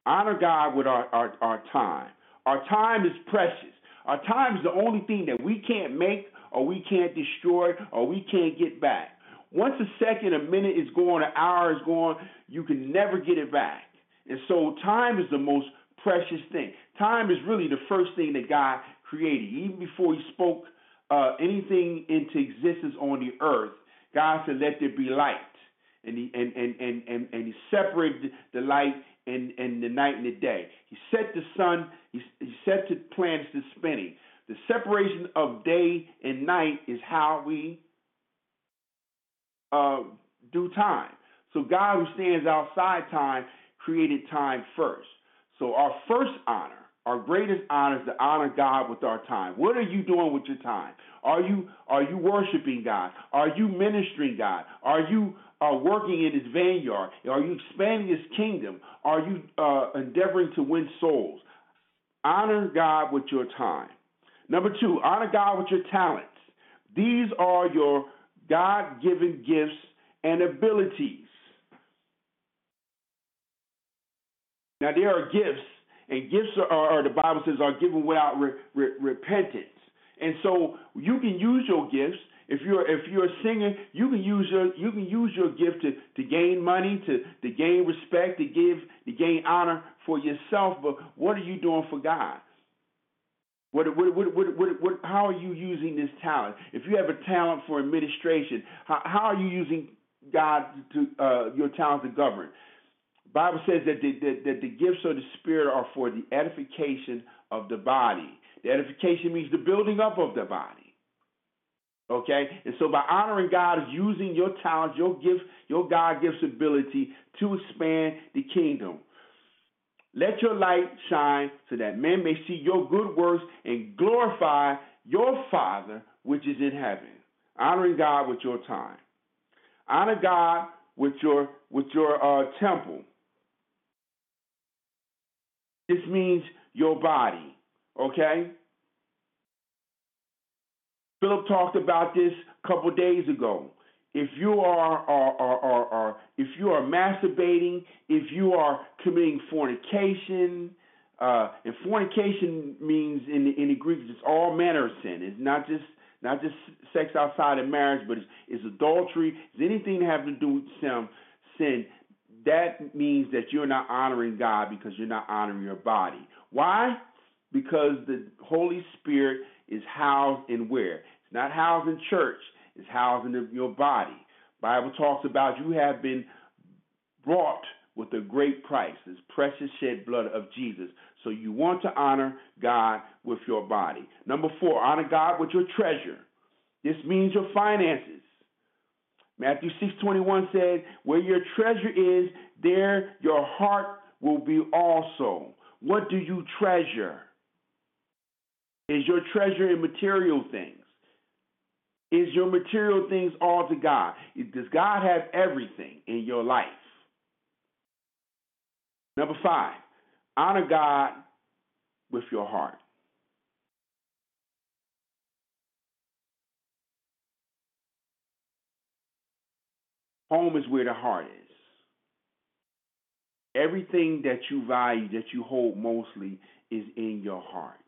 Honor God with our, our, our time. Our time is precious. Our time is the only thing that we can't make or we can't destroy or we can't get back. Once a second, a minute is gone, an hour is gone, you can never get it back. And so time is the most precious thing. Time is really the first thing that God created. Even before he spoke uh, anything into existence on the earth, God said, let there be light. And he, and, and, and, and, and he separated the light and, and the night and the day. He set the sun, he, he set the planets to spinning. The separation of day and night is how we uh, do time. So God who stands outside time created time first. So our first honor our greatest honor is to honor God with our time. What are you doing with your time? Are you are you worshiping God? Are you ministering God? Are you uh, working in His vineyard? Are you expanding His kingdom? Are you uh, endeavoring to win souls? Honor God with your time. Number two, honor God with your talents. These are your God given gifts and abilities. Now, there are gifts, and gifts are, are the Bible says, are given without re, re, repentance. And so you can use your gifts. If you're if you're a singer, you can use your you can use your gift to, to gain money, to, to gain respect, to give to gain honor for yourself. But what are you doing for God? What, what, what, what, what, what, how are you using this talent? If you have a talent for administration, how, how are you using God to uh, your talent to govern? Bible says that the, that, that the gifts of the Spirit are for the edification of the body. The edification means the building up of the body. Okay? And so by honoring God using your talents, your gift, your God gives ability to expand the kingdom. Let your light shine so that men may see your good works and glorify your Father which is in heaven. Honoring God with your time. Honor God with your with your uh, temple. This means your body. Okay? Philip talked about this a couple days ago. If you are, are, are, are, if you are masturbating, if you are committing fornication, uh, and fornication means in the, in the Greek it's all manner of sin. It's not just not just sex outside of marriage, but it's, it's adultery. It's anything that has to do with sin. Sin that means that you're not honoring God because you're not honoring your body. Why? Because the Holy Spirit is housed in where? It's not housed in church. It's housed in your body. Bible talks about you have been bought with a great price, this precious shed blood of Jesus. So you want to honor God with your body. Number four, honor God with your treasure. This means your finances. Matthew 6:21 said, "Where your treasure is, there your heart will be also." What do you treasure? Is your treasure in material things? Is your material things all to God? Does God have everything in your life? Number 5, honor God with your heart. Home is where the heart is. Everything that you value, that you hold mostly, is in your heart.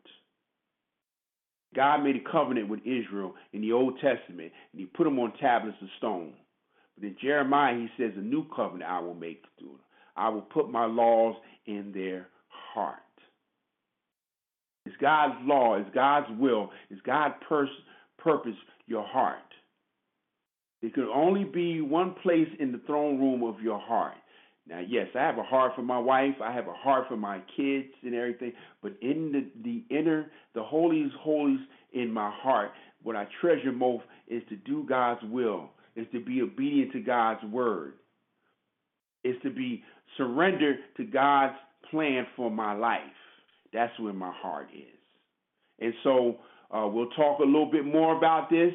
God made a covenant with Israel in the Old Testament, and He put them on tablets of stone. But in Jeremiah, He says, A new covenant I will make to them. I will put my laws in their heart. It's God's law, it's God's will, it's God's pers- purpose, your heart. It can only be one place in the throne room of your heart. Now, yes, I have a heart for my wife. I have a heart for my kids and everything. But in the, the inner, the holiest holies in my heart, what I treasure most is to do God's will, is to be obedient to God's word, is to be surrendered to God's plan for my life. That's where my heart is. And so uh, we'll talk a little bit more about this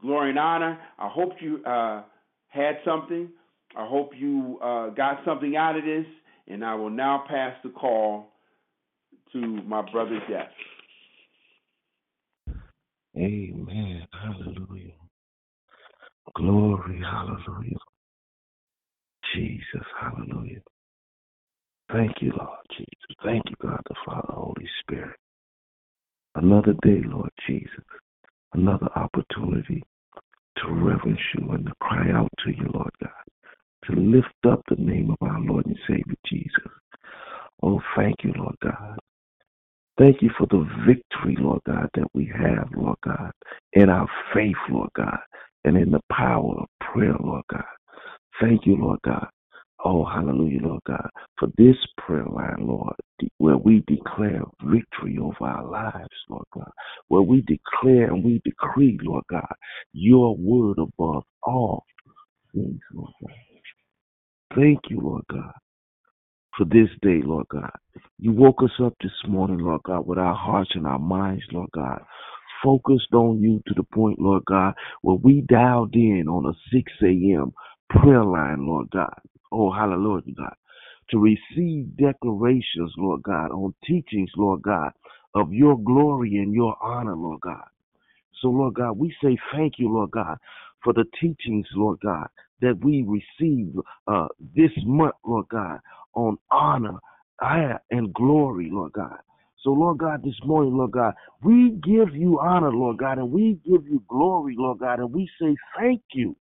glory and honor. I hope you uh, had something. I hope you uh, got something out of this. And I will now pass the call to my brother Jeff. Amen. Hallelujah. Glory. Hallelujah. Jesus. Hallelujah. Thank you, Lord Jesus. Thank you, God the Father, Holy Spirit. Another day, Lord Jesus. Another opportunity to reverence you and to cry out to you, Lord God, to lift up the name of our Lord and Savior Jesus. Oh, thank you, Lord God. Thank you for the victory, Lord God, that we have, Lord God, in our faith, Lord God, and in the power of prayer, Lord God. Thank you, Lord God. Oh, hallelujah, Lord God, for this prayer line, Lord, where we declare victory over our lives, Lord God, where we declare and we decree, Lord God, your word above all things, Lord God. Thank you, Lord God, for this day, Lord God. You woke us up this morning, Lord God, with our hearts and our minds, Lord God, focused on you to the point, Lord God, where we dialed in on a 6 a.m. prayer line, Lord God. Oh, hallelujah, God. To receive declarations, Lord God, on teachings, Lord God, of your glory and your honor, Lord God. So, Lord God, we say thank you, Lord God, for the teachings, Lord God, that we received uh, this month, Lord God, on honor and glory, Lord God. So, Lord God, this morning, Lord God, we give you honor, Lord God, and we give you glory, Lord God, and we say thank you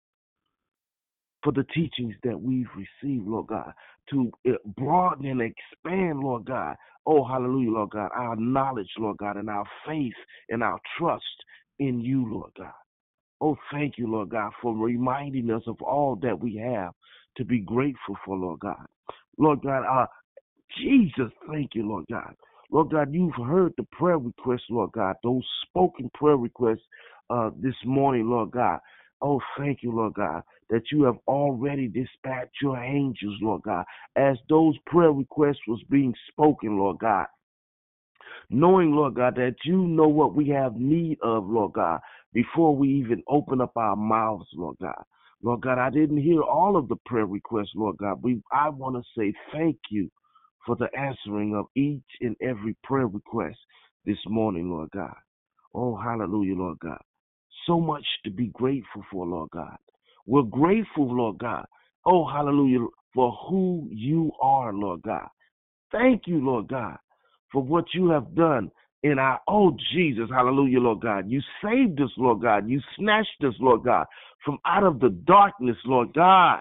for the teachings that we've received, Lord God, to uh, broaden and expand, Lord God. Oh, hallelujah, Lord God, our knowledge, Lord God, and our faith and our trust in you, Lord God. Oh, thank you, Lord God, for reminding us of all that we have to be grateful for, Lord God. Lord God, uh, Jesus, thank you, Lord God. Lord God, you've heard the prayer requests, Lord God, those spoken prayer requests uh, this morning, Lord God. Oh, thank you, Lord God, that you have already dispatched your angels, Lord God, as those prayer requests was being spoken, Lord God knowing, Lord God, that you know what we have need of, Lord God, before we even open up our mouths, Lord God. Lord God, I didn't hear all of the prayer requests, Lord God. We, I want to say thank you for the answering of each and every prayer request this morning, Lord God. Oh, hallelujah, Lord God. So much to be grateful for, Lord God. We're grateful, Lord God. Oh, hallelujah, for who you are, Lord God. Thank you, Lord God, for what you have done in our, oh Jesus, hallelujah, Lord God. You saved us, Lord God. You snatched us, Lord God, from out of the darkness, Lord God.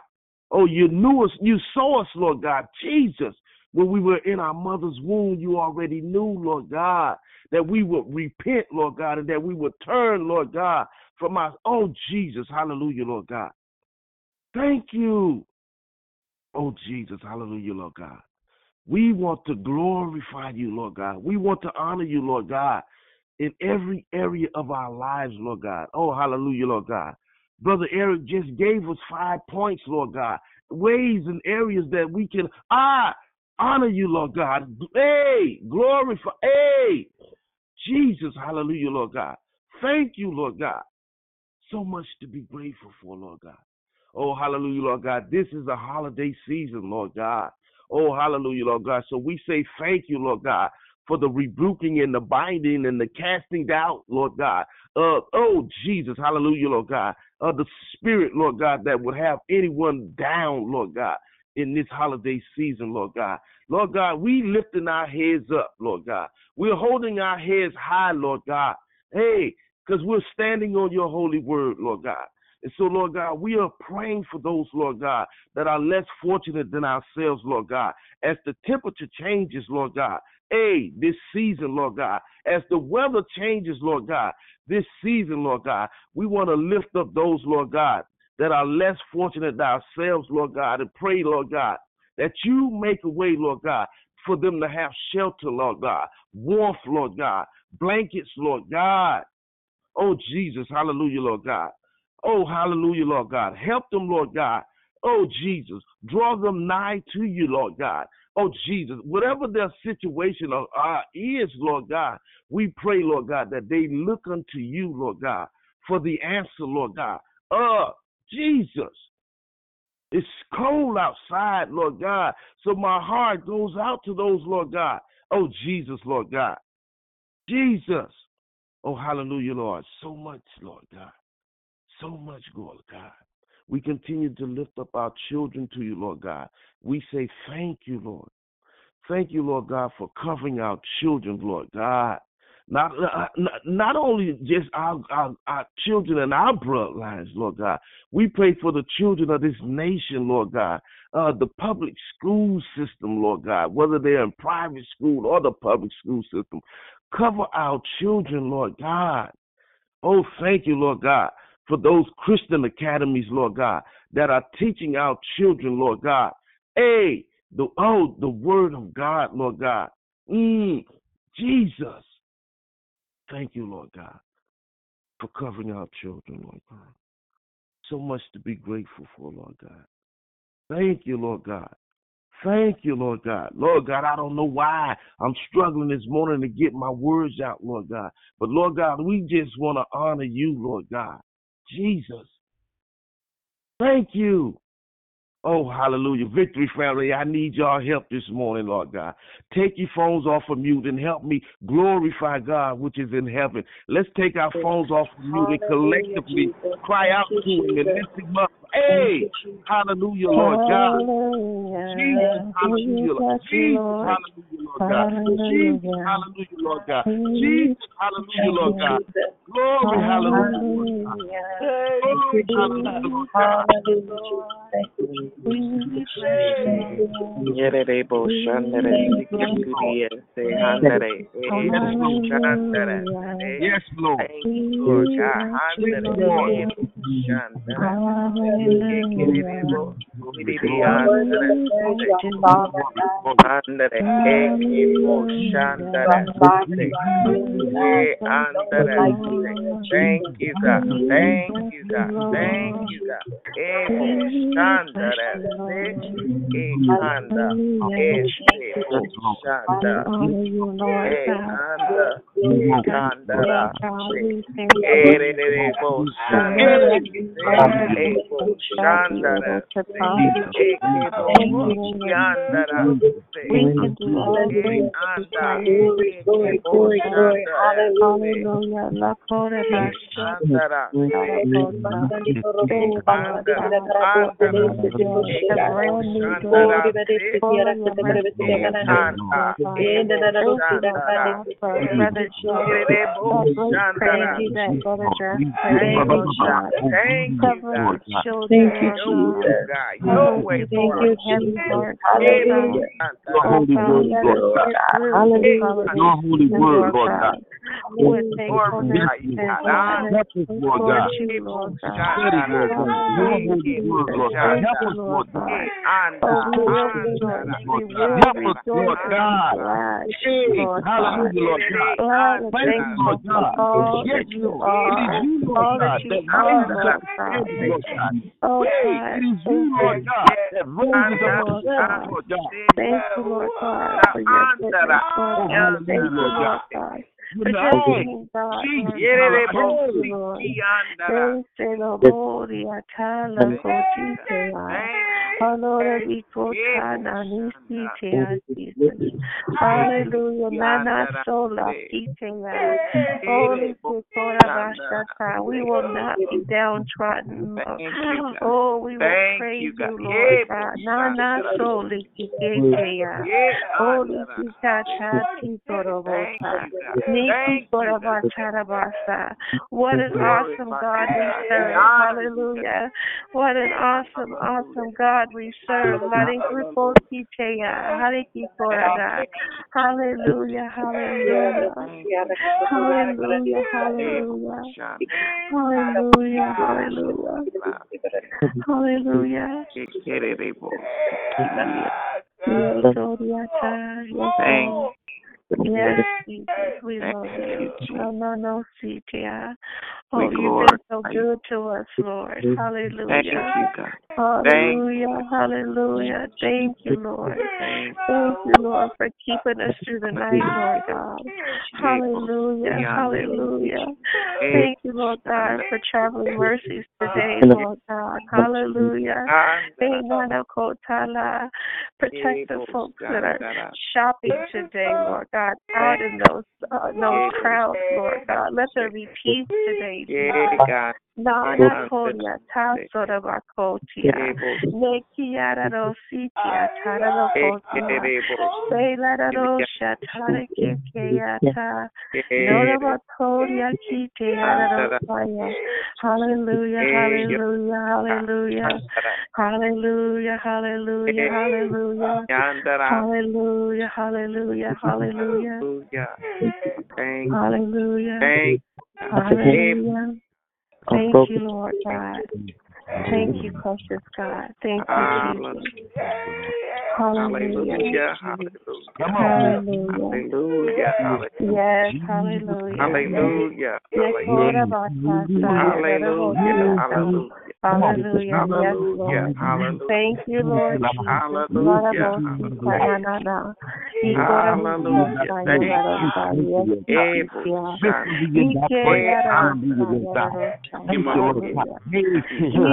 Oh, you knew us, you saw us, Lord God. Jesus, when we were in our mother's womb, you already knew, Lord God, that we would repent, Lord God, and that we would turn, Lord God, from our, oh Jesus, hallelujah, Lord God. Thank you. Oh Jesus, hallelujah, Lord God. We want to glorify you, Lord God. We want to honor you, Lord God, in every area of our lives, Lord God. Oh, hallelujah, Lord God. Brother Eric just gave us five points, Lord God, ways and areas that we can ah honor you, Lord God. Hey, glorify, hey, Jesus, hallelujah, Lord God. Thank you, Lord God. So much to be grateful for, Lord God. Oh, hallelujah, Lord God. This is a holiday season, Lord God. Oh, hallelujah, Lord God. So we say thank you, Lord God, for the rebuking and the binding and the casting out, Lord God. Uh, oh, Jesus, hallelujah, Lord God. Uh, the spirit, Lord God, that would have anyone down, Lord God, in this holiday season, Lord God. Lord God, we lifting our heads up, Lord God. We're holding our heads high, Lord God. Hey, because we're standing on your holy word, Lord God. And so, Lord God, we are praying for those, Lord God, that are less fortunate than ourselves, Lord God. As the temperature changes, Lord God, hey, this season, Lord God, as the weather changes, Lord God, this season, Lord God, we want to lift up those, Lord God, that are less fortunate than ourselves, Lord God, and pray, Lord God, that you make a way, Lord God, for them to have shelter, Lord God, warmth, Lord God, blankets, Lord God. Oh, Jesus, hallelujah, Lord God. Oh, hallelujah, Lord God. Help them, Lord God. Oh, Jesus. Draw them nigh to you, Lord God. Oh, Jesus. Whatever their situation uh, is, Lord God, we pray, Lord God, that they look unto you, Lord God, for the answer, Lord God. Uh, Jesus. It's cold outside, Lord God. So my heart goes out to those, Lord God. Oh, Jesus, Lord God. Jesus. Oh, hallelujah, Lord. So much, Lord God so much, Lord God. We continue to lift up our children to you, Lord God. We say thank you, Lord. Thank you, Lord God, for covering our children, Lord God. Not, uh, not, not only just our, our, our children and our bloodlines, Lord God. We pray for the children of this nation, Lord God. Uh, the public school system, Lord God, whether they're in private school or the public school system. Cover our children, Lord God. Oh, thank you, Lord God for those Christian academies, Lord God, that are teaching our children, Lord God. Hey, the oh, the word of God, Lord God. Mm, Jesus. Thank you, Lord God, for covering our children, Lord God. So much to be grateful for, Lord God. Thank you, Lord God, Thank you, Lord God. Lord God, I don't know why I'm struggling this morning to get my words out, Lord God. But Lord God, we just want to honor you, Lord God. Jesus. Thank you. Oh, hallelujah. Victory family, I need y'all help this morning, Lord God. Take your phones off of mute and help me glorify God which is in heaven. Let's take our phones off of mute and collectively cry out to him and lift him up. Hey, hallelujah, Lord God. Jesus, hallelujah, Lord. Jesus, hallelujah, Lord God. Jesus, hallelujah, Lord God. Jesus, hallelujah, Lord God. Glory, hallelujah, Lord God. Glory, hallelujah, Lord God. Yerere bo shandere sikiriye se handere e shandere Yes, Lord. Thank you, Lord God. Handere shandere sikiriye bo sikiriye handere handere e bo shandere e handere Thank you, God. Thank you, God. Thank you, God. E bo shandere e handa e bo shanda e handa e e e shandara e e e shandara Thank you, God. Oh, thank you, oh, Jesus. God. Your way, Thank you, Jesus. Hallelujah. Your holy word, Lord God. Your holy word, Lord God. Lord, Help us, Lord God. Study, Lord God. Your holy word, Lord God. Help us, Lord God. Help us, Lord God. Hey, hallelujah, Lord God. Thank you, Lord God. Yes, Lord. It is you, Lord God, that raises up Lord God. Oh, hey, it is you, Lord God, that raises up the dead, Lord God. Thank you, Lord God, for your goodness, Lord oh, God. Thank you, Lord God. For just being God, Lord God. Thank you, Lord. Thank you, Lord. Atala kotitea. Honora vikotana nisitea Jesus. Hallelujah. Nana sola. Holy Bashata. We will not be downtrodden. Oh, we will praise you, Lord God. Nana kiketea. Holy Kikata Titorobota. Niki Korabacharabasa. What an awesome God we serve. Hallelujah. What an awesome, awesome God we serve. Hallelujah, hallelujah. Hallelujah, hallelujah. Hallelujah, hallelujah. Hallelujah. Yes, Yes, Jesus, we love you. Oh, no, no, no, CTI. Oh, you've been so good to us, Lord. Hallelujah. Hallelujah, hallelujah. Thank you, Lord. Thank you, Lord, for keeping us through the night, Lord God. Hallelujah, hallelujah. Thank you, Lord God, for traveling mercies today, Lord God. Hallelujah. Protect the folks that are shopping today, Lord God, out in those uh, those crowds, Lord God. Let there be peace today, God. Nana Koya Tasora Bakotia. Nekiara Rositia Tararo Kotia. Sela Rosha Tareke Keata. Nora Bakoria Kitiara Rosaya. Hallelujah, hallelujah, hallelujah. Hallelujah, hallelujah, hallelujah. Hallelujah, hallelujah, hallelujah. Hallelujah. Hallelujah. Thank you, Lord God. Thank you, precious God. Thank you, Jesus. Hallelujah. Hallelujah. Hallelujah. Yes, hallelujah. Hallelujah. Yes, Lord Hallelujah. Hallelujah. Hallelujah. Yes, Lord. Hallelujah. Thank you, Lord Jesus. Lord of Hallelujah. our na na na. Hallelujah. Thank you. Yes,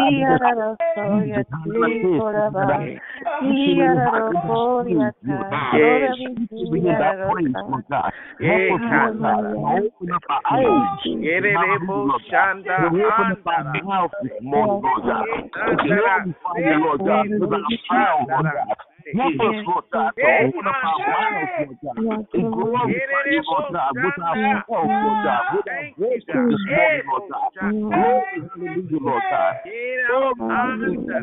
mouth this morning, Lord God. To glorify you, Lord God, with our mouth, Lord God. Help us, Lord God, to open up our mouths, Lord God, and glorify you, Lord God, with our mouth, Lord God, with our voices this morning, Lord God. Glory, hallelujah, Lord God. Glory, hallelujah.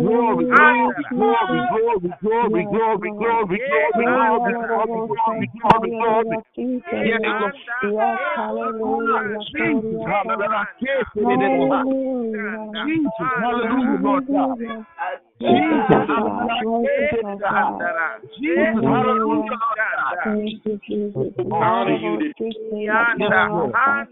Glory, glory, glory, glory, glory, glory, glory, glory, glory, glory, glory, glory. Yes, Lord. hallelujah. Jesus, hallelujah.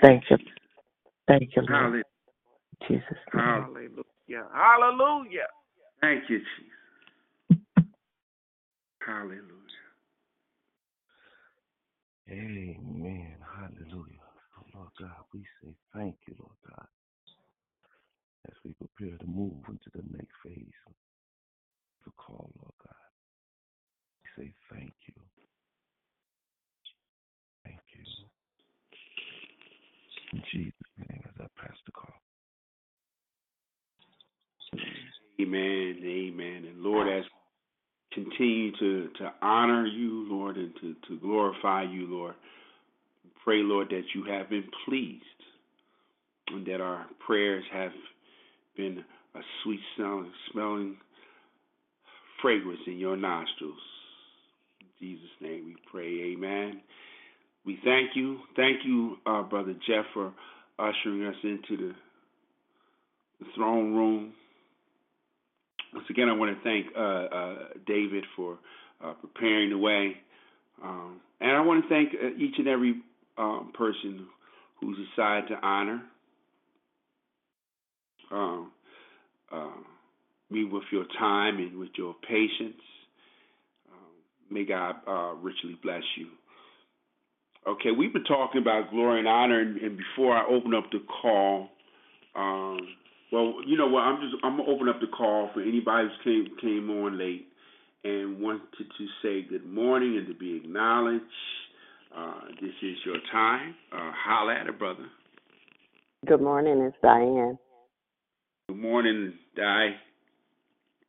Thank you. Thank you, Lord. Hallelujah. Jesus. Hallelujah. Hallelujah. Thank you, Jesus. Hallelujah. Amen. Hallelujah. Oh, Lord God, we say thank you, Lord God, as we prepare to move into the next phase of the call, Lord God. Say thank you. Thank you. In Jesus' name, as I pass the call. Amen. Amen. And Lord, as we continue to, to honor you, Lord, and to, to glorify you, Lord, pray, Lord, that you have been pleased and that our prayers have been a sweet smelling fragrance in your nostrils. Jesus' name we pray. Amen. We thank you. Thank you, uh, Brother Jeff, for ushering us into the, the throne room. Once again, I want to thank uh, uh, David for uh, preparing the way. Um, and I want to thank uh, each and every um, person who's decided to honor um, uh, me with your time and with your patience. May God uh, richly bless you. Okay, we've been talking about glory and honor, and, and before I open up the call, um, well, you know what? I'm just I'm gonna open up the call for anybody who came came on late and wanted to say good morning and to be acknowledged. Uh, this is your time. Uh, holla at it, brother. Good morning, it's Diane. Good morning, Di.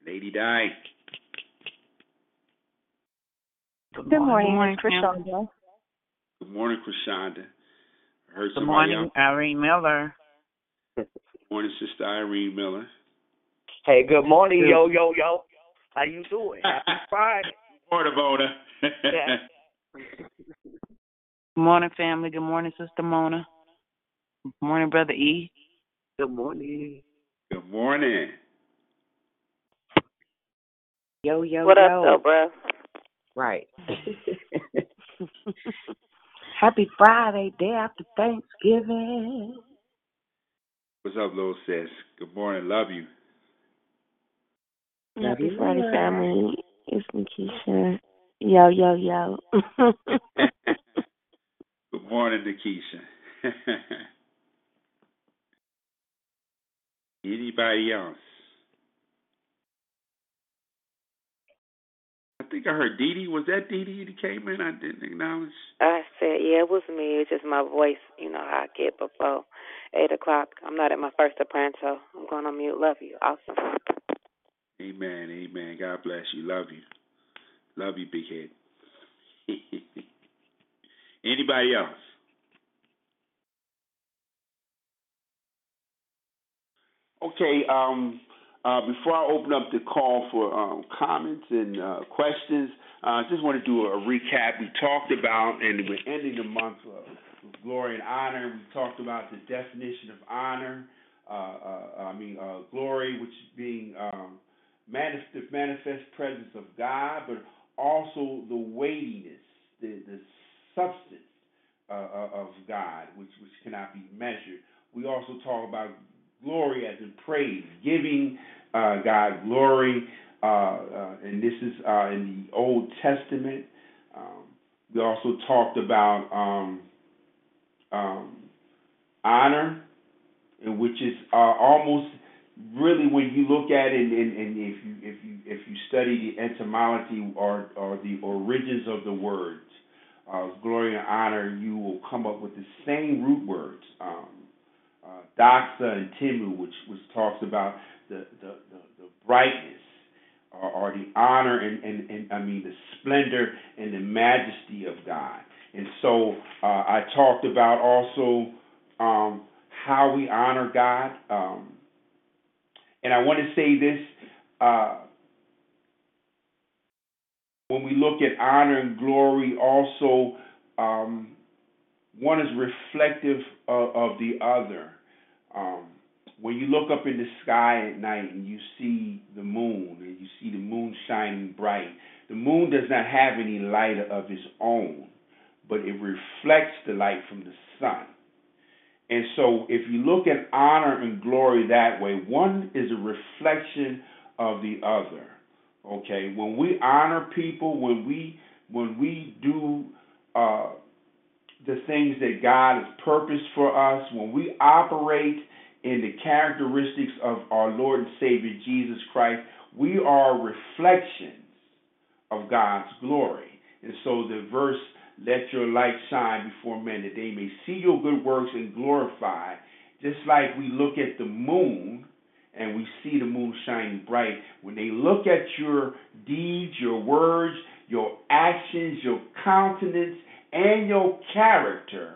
Lady Di. Good morning, Krishanda. Good morning, Krishanda. I heard Good morning, else. Irene Miller. Good morning, Sister Irene Miller. Hey, good morning, yo, yo, yo. How you doing? Happy Friday. Morning, Bona. Yeah. Good morning, family. Good morning, Sister Mona. Good morning, Brother E. Good morning. Good morning. Yo, yo, what yo. up, though, bro? Right. Happy Friday, day after Thanksgiving. What's up, little sis? Good morning. Love you. Happy you, Friday, Lord. family. It's Nikisha. Yo, yo, yo. Good morning, Nikisha. Anybody else? I think I heard Dee Dee. Was that Dee Dee that came in? I didn't acknowledge. I said, yeah, it was me. It's just my voice. You know how I get before 8 o'clock. I'm not at my first so I'm going on mute. Love you. Awesome. Amen. Amen. God bless you. Love you. Love you, big head. Anybody else? Okay. Um, uh, before I open up the call for um, comments and uh, questions, I uh, just want to do a recap. We talked about, and we're ending the month uh, with glory and honor. We talked about the definition of honor. Uh, uh, I mean, uh, glory, which being um, manifest, manifest presence of God, but also the weightiness, the, the substance uh, of God, which which cannot be measured. We also talk about glory as in praise, giving uh, God glory, uh, uh, and this is uh, in the Old Testament. Um, we also talked about um, um, honor, and which is uh, almost really when you look at it, and, and if you if you if you study the etymology or or the origins of the words, uh, glory and honor, you will come up with the same root words. Doxa and timu, which which talks about the the, the, the brightness or, or, the honor and, and, and I mean the splendor and the majesty of God. And so uh, I talked about also um, how we honor God. Um, and I want to say this. Uh, when we look at honor and glory, also um, one is reflective of, of the other. Um, when you look up in the sky at night and you see the moon and you see the moon shining bright, the moon does not have any light of its own, but it reflects the light from the sun. And so, if you look at honor and glory that way, one is a reflection of the other. Okay, when we honor people, when we when we do uh, the things that God has purposed for us, when we operate in the characteristics of our Lord and Savior Jesus Christ, we are reflections of God's glory. And so the verse, let your light shine before men that they may see your good works and glorify, just like we look at the moon and we see the moon shining bright, when they look at your deeds, your words, your actions, your countenance, and your character,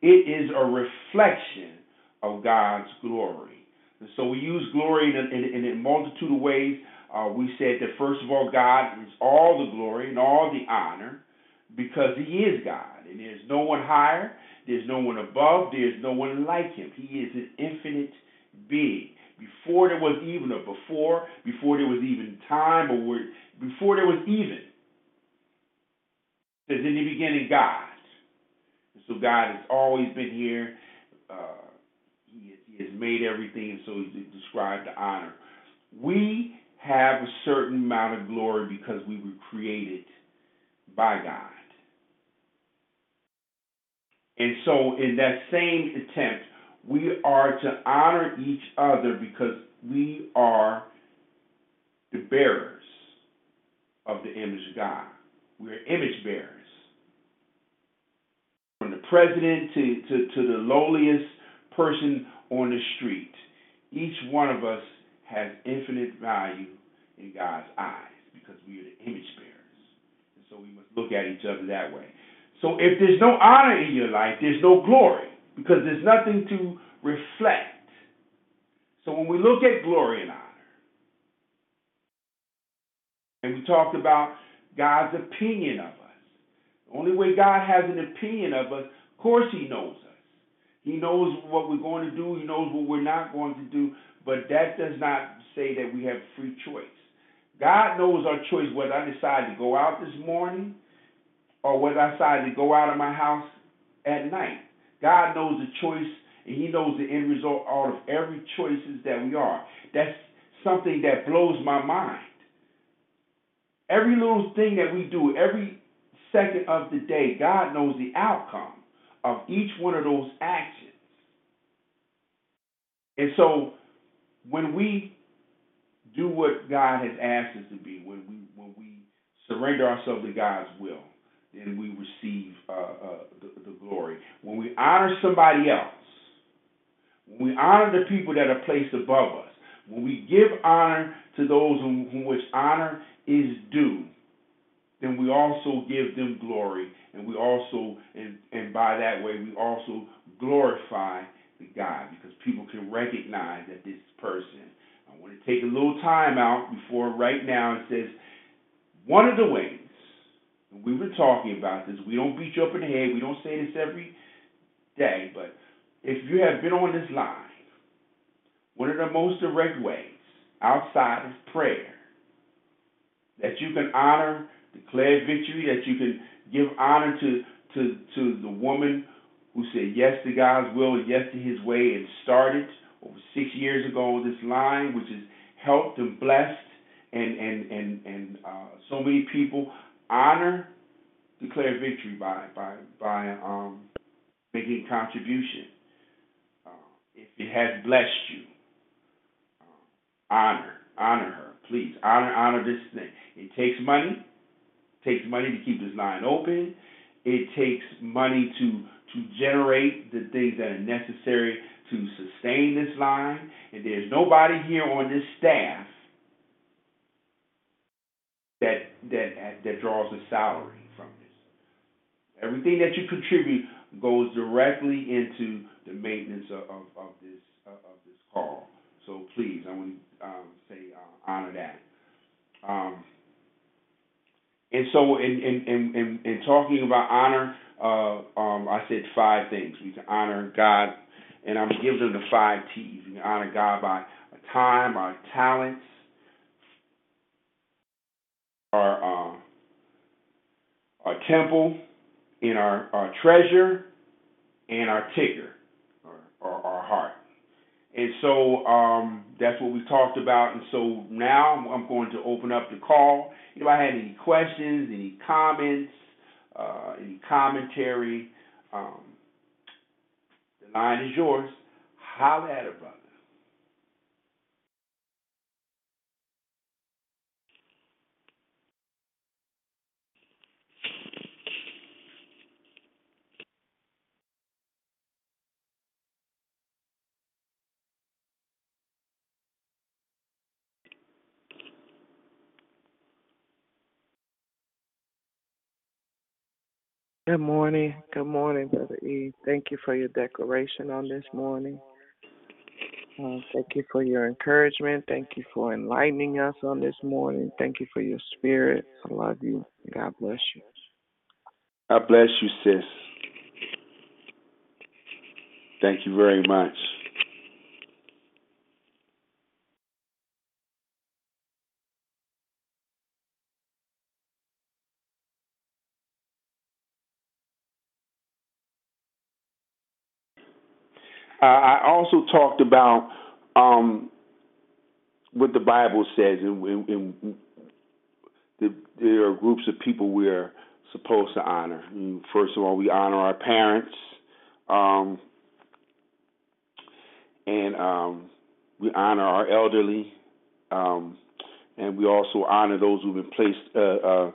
it is a reflection of God's glory. And so we use glory in a, in, in a multitude of ways. Uh, we said that first of all, God is all the glory and all the honor because He is God, and there's no one higher, there's no one above, there's no one like Him. He is an infinite being. Before there was even a before, before there was even time, or before there was even, says in the beginning, God. And so God has always been here. Uh, he, he, has made everything, and so He's described the honor. We have a certain amount of glory because we were created by God. And so, in that same attempt, we are to honor each other because we are the bearers of the image of God. We're image bearers. President to, to, to the lowliest person on the street, each one of us has infinite value in God's eyes because we are the image bearers. And so we must look at each other that way. So if there's no honor in your life, there's no glory because there's nothing to reflect. So when we look at glory and honor, and we talked about God's opinion of us, the only way God has an opinion of us, of course, He knows us. He knows what we're going to do, He knows what we're not going to do, but that does not say that we have free choice. God knows our choice whether I decide to go out this morning or whether I decide to go out of my house at night. God knows the choice and He knows the end result out of every choices that we are. That's something that blows my mind. Every little thing that we do, every second of the day, God knows the outcome of each one of those actions. And so when we do what God has asked us to be, when we when we surrender ourselves to God's will, then we receive uh, uh, the, the glory. When we honor somebody else, when we honor the people that are placed above us, when we give honor to those whom, whom which honor is due, then we also give them glory, and we also, and, and by that way, we also glorify the God because people can recognize that this person. I want to take a little time out before right now and says one of the ways, we've been talking about this, we don't beat you up in the head, we don't say this every day, but if you have been on this line, one of the most direct ways outside of prayer that you can honor, declare victory, that you can give honor to to to the woman who said yes to God's will and yes to His way and started over six years ago this line, which has helped and blessed and and and and uh, so many people honor, declare victory by by by um, making contribution. Uh, if it has blessed you, uh, honor honor her, please honor honor this thing. It takes money. Takes money to keep this line open. It takes money to to generate the things that are necessary to sustain this line. And there's nobody here on this staff that that that draws a salary from this. Everything that you contribute goes directly into the maintenance of, of, of this of this call. So please, I want to um, say uh, honor that. Um, and so, in, in, in, in, talking about honor, uh, um, I said five things. We can honor God, and I'm giving them the five T's. We can honor God by our time, our talents, our uh, our temple, in our, our treasure, and our ticker, or our heart. And so um, that's what we talked about. And so now I'm going to open up the call. Anybody have any questions, any comments, uh, any commentary? Um, the line is yours. Holler at it, brother. Good morning. Good morning, Brother E. Thank you for your declaration on this morning. Uh, thank you for your encouragement. Thank you for enlightening us on this morning. Thank you for your spirit. I love you. God bless you. God bless you, sis. Thank you very much. Uh, I also talked about um, what the Bible says, and, and, the, there are groups of people we are supposed to honor. First of all, we honor our parents, um, and um, we honor our elderly, um, and we also honor those who've been placed uh, uh,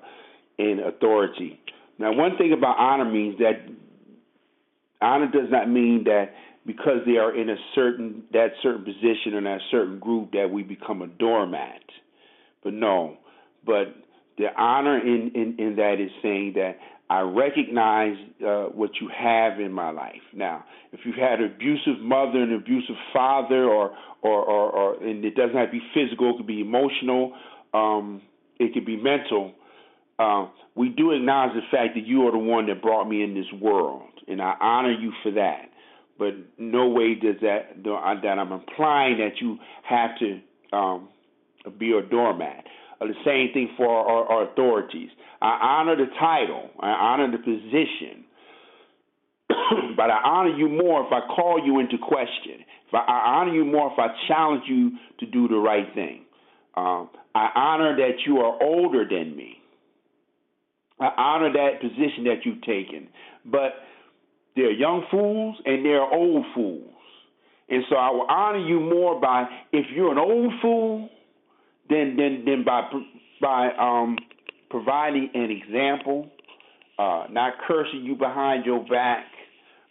in authority. Now, one thing about honor means that honor does not mean that because they are in a certain that certain position in that certain group that we become a doormat. But no, but the honor in in, in that is saying that I recognize uh, what you have in my life. Now, if you've had an abusive mother, an abusive father, or or or, or and it doesn't have to be physical, it could be emotional, um, it could be mental. Uh, we do acknowledge the fact that you are the one that brought me in this world, and I honor you for that but no way does that that I'm implying that you have to um, be a doormat. Uh, the same thing for our, our authorities. I honor the title, I honor the position, but I honor you more if I call you into question. If I, I honor you more if I challenge you to do the right thing. Um, I honor that you are older than me. I honor that position that you've taken. But there are young fools and there are old fools. And so I will honor you more by if you're an old fool then than than by by um providing an example, uh, not cursing you behind your back,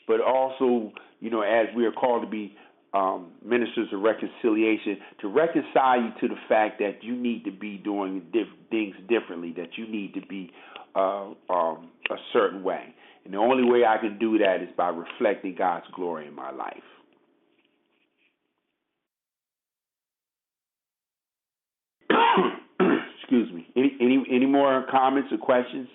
but also, you know, as we are called to be um, ministers of reconciliation, to reconcile you to the fact that you need to be doing diff- things differently, that you need to be uh, um, a certain way. And the only way I can do that is by reflecting God's glory in my life. Excuse me. Any any any more comments or questions?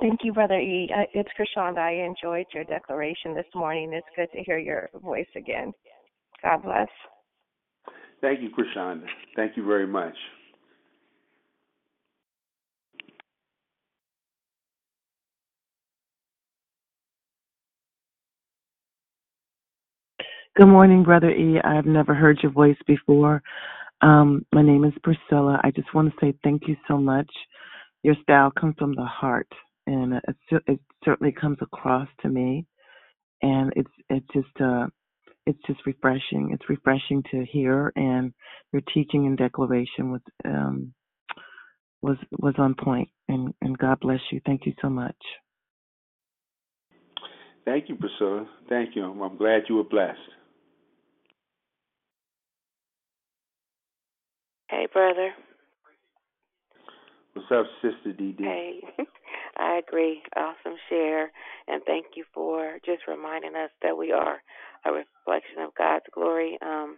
Thank you, Brother E. Uh, It's Krishanda. I enjoyed your declaration this morning. It's good to hear your voice again. God bless. Thank you, Krishanda. Thank you very much. Good morning, Brother E. I've never heard your voice before. Um, my name is Priscilla. I just want to say thank you so much. Your style comes from the heart, and it, it certainly comes across to me. And it's it's just uh, it's just refreshing. It's refreshing to hear, and your teaching and declaration was um, was was on point. And and God bless you. Thank you so much. Thank you, Priscilla. Thank you. I'm, I'm glad you were blessed. Hey, brother. What's up, Sister DD? Hey, I agree. Awesome share. And thank you for just reminding us that we are a reflection of God's glory. Um,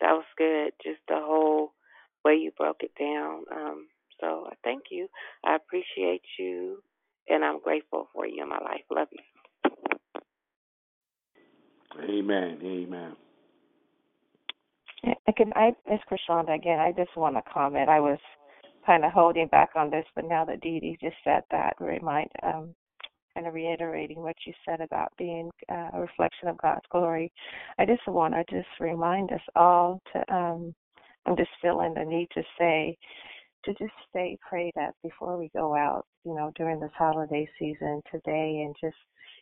that was good. Just the whole way you broke it down. Um, so I thank you. I appreciate you, and I'm grateful for you in my life. Love you. Amen. Amen. I can. I it's Krishanda again. I just want to comment. I was kind of holding back on this, but now that Dee Dee just said that, remind um, kind of reiterating what you said about being uh, a reflection of God's glory. I just want to just remind us all to. Um, I'm just feeling the need to say to just stay prayed up before we go out. You know, during this holiday season today, and just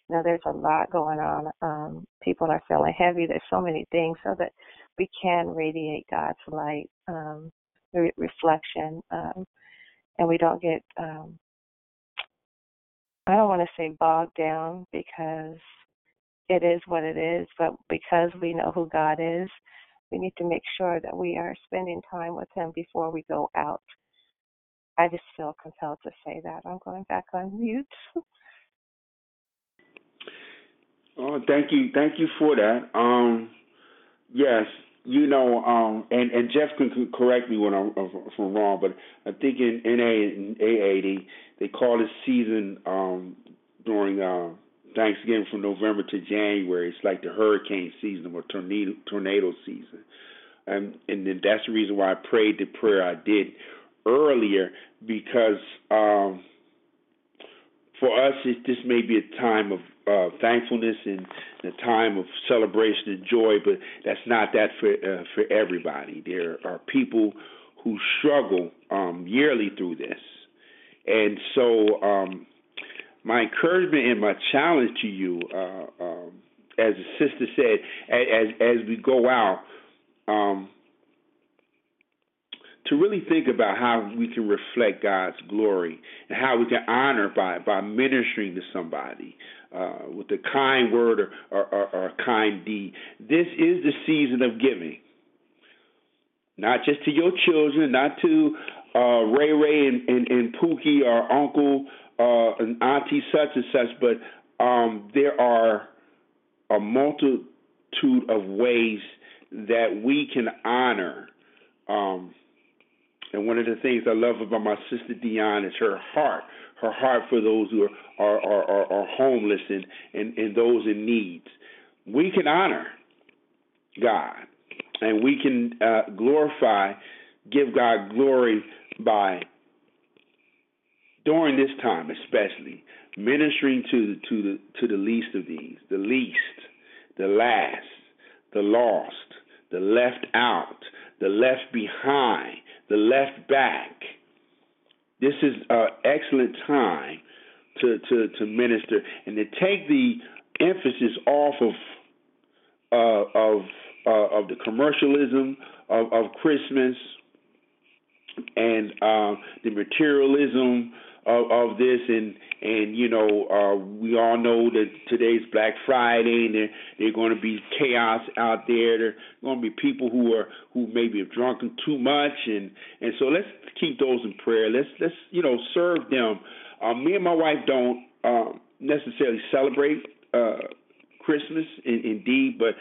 you know, there's a lot going on. Um, people are feeling heavy. There's so many things, so that we can radiate God's light, um, re- reflection, um, and we don't get. Um, I don't want to say bogged down because it is what it is, but because we know who God is, we need to make sure that we are spending time with Him before we go out. I just feel compelled to say that. I'm going back on mute. Oh, thank you, thank you for that. Um, yes, you know, um, and and Jeff can correct me when I'm if I'm wrong, but I think in NA AA they call this season um, during uh, Thanksgiving from November to January. It's like the hurricane season or tornado tornado season, and and then that's the reason why I prayed the prayer I did earlier because. Um, for us, it, this may be a time of uh, thankfulness and the time of celebration and joy, but that's not that for uh, for everybody. There are people who struggle um, yearly through this, and so um, my encouragement and my challenge to you, uh, um, as the sister said, as as we go out. Um, to really think about how we can reflect God's glory and how we can honor by by ministering to somebody uh, with a kind word or, or, or, or a kind deed. This is the season of giving, not just to your children, not to uh, Ray Ray and, and, and Pookie or Uncle uh, and Auntie such and such, but um, there are a multitude of ways that we can honor. Um, and one of the things I love about my sister Dion is her heart, her heart for those who are are, are, are homeless and, and, and those in needs. We can honor God, and we can uh, glorify, give God glory by during this time, especially ministering to to the to the least of these, the least, the last, the lost, the left out, the left behind, the left back. This is an excellent time to, to, to minister and to take the emphasis off of uh, of uh, of the commercialism of, of Christmas and uh, the materialism of, of this and and you know uh we all know that today's Black Friday and there there're going to be chaos out there. There are going to be people who are who maybe have drunken too much and and so let's keep those in prayer. Let's let's you know serve them. Uh, me and my wife don't um necessarily celebrate uh Christmas in, indeed but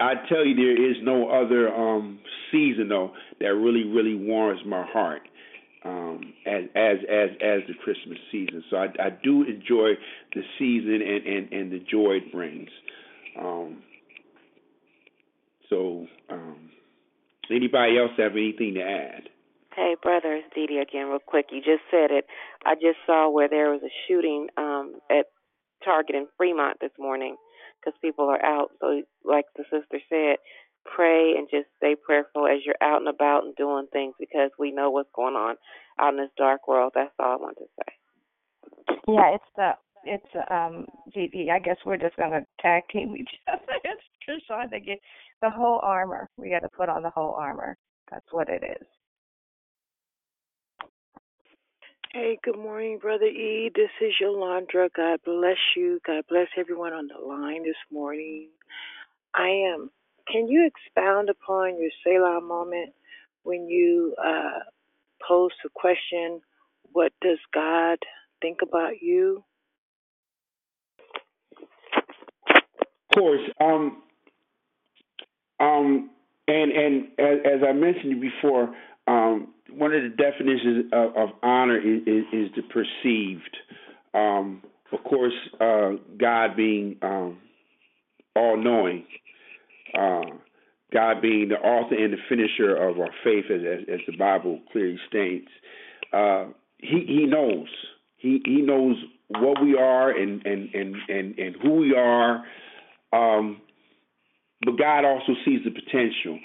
I tell you there is no other um season though that really really warms my heart um, as as as as the Christmas season. So I, I do enjoy the season and, and, and the joy it brings. Um, so um, anybody else have anything to add? Hey, brother, it's Dee again, real quick. You just said it. I just saw where there was a shooting um, at Target in Fremont this morning because people are out. So, like the sister said, pray and just stay prayerful as you're out and about and doing things because we know what's going on out in this dark world. That's all I want to say. Yeah, it's the it's um GD. I guess we're just gonna tag team each other. It's just trying to get the whole armor. We got to put on the whole armor. That's what it is. Hey, good morning, Brother E. This is Yolanda. God bless you. God bless everyone on the line this morning. I am. Can you expound upon your Selah moment when you uh, posed the question, What does God think about you? Of course. Um, um, and and as, as I mentioned before, um, one of the definitions of, of honor is, is, is the perceived. Um, of course, uh, God being um, all knowing, uh, God being the author and the finisher of our faith, as, as, as the Bible clearly states. Uh, he He knows. He He knows what we are and and and and, and who we are. Um, but God also sees the potential.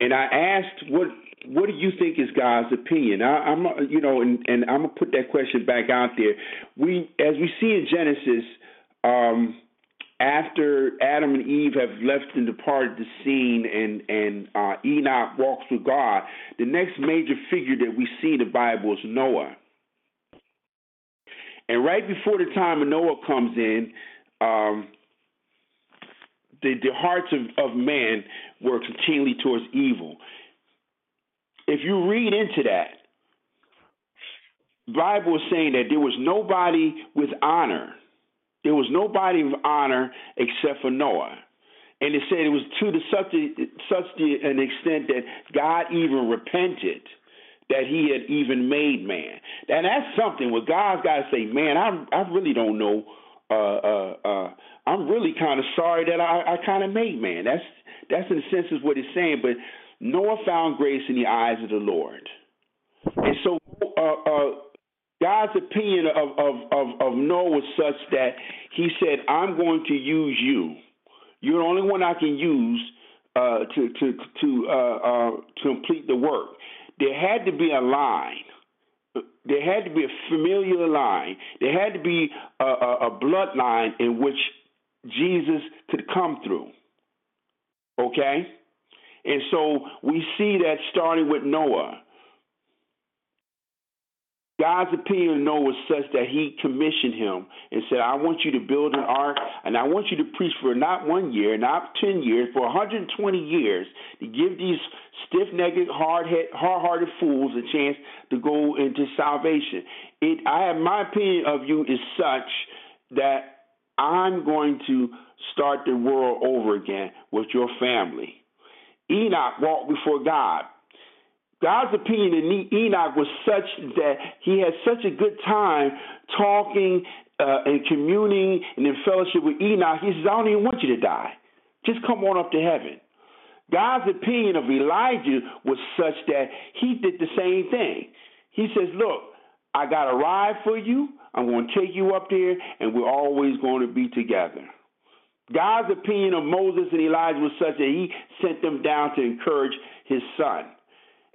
And I asked, what what do you think is God's opinion? I, am you know, and, and I'm gonna put that question back out there. We, as we see in Genesis, um, after Adam and Eve have left and departed the scene, and and uh, Enoch walks with God, the next major figure that we see in the Bible is Noah. And right before the time of Noah comes in, um, the, the hearts of, of man were continually towards evil. If you read into that, Bible is saying that there was nobody with honor. There was nobody of honor except for Noah. And it said it was to the such such an extent that God even repented that he had even made man. And that's something where God's got to say, man, I I really don't know uh, uh, uh, I'm really kind of sorry that I, I kind of made man. That's that's in a sense is what it's saying. But Noah found grace in the eyes of the Lord, and so uh, uh, God's opinion of, of of of Noah was such that He said, "I'm going to use you. You're the only one I can use uh, to to to uh, uh, to complete the work." There had to be a line there had to be a familiar line. There had to be a, a, a bloodline in which Jesus could come through. Okay? And so we see that starting with Noah. God's opinion of Noah was such that he commissioned him and said, I want you to build an ark, and I want you to preach for not one year, not 10 years, for 120 years to give these stiff necked, hard hearted fools a chance to go into salvation. It, I have my opinion of you is such that I'm going to start the world over again with your family. Enoch walked before God. God's opinion in Enoch was such that he had such a good time talking uh, and communing and in fellowship with Enoch. He says, I don't even want you to die. Just come on up to heaven. God's opinion of Elijah was such that he did the same thing. He says, Look, I got a ride for you. I'm going to take you up there, and we're always going to be together. God's opinion of Moses and Elijah was such that he sent them down to encourage his son.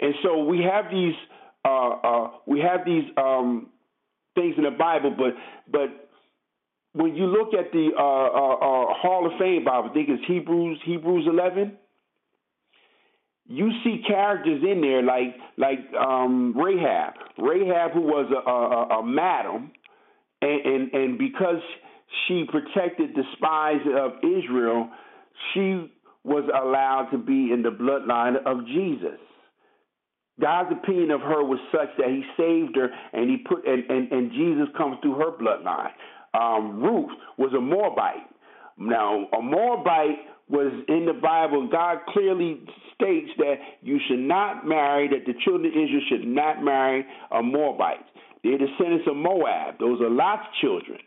And so we have these uh, uh, we have these um, things in the Bible, but but when you look at the uh, uh, uh Hall of Fame Bible, I think it's Hebrews Hebrews 11 you see characters in there like like um, Rahab, Rahab who was a, a, a madam, and, and and because she protected the spies of Israel, she was allowed to be in the bloodline of Jesus. God's opinion of her was such that He saved her, and He put and and, and Jesus comes through her bloodline. Um, Ruth was a Moabite. Now, a Moabite was in the Bible. God clearly states that you should not marry, that the children of Israel should not marry a Moabite. They're descendants of Moab. Those are Lot's children.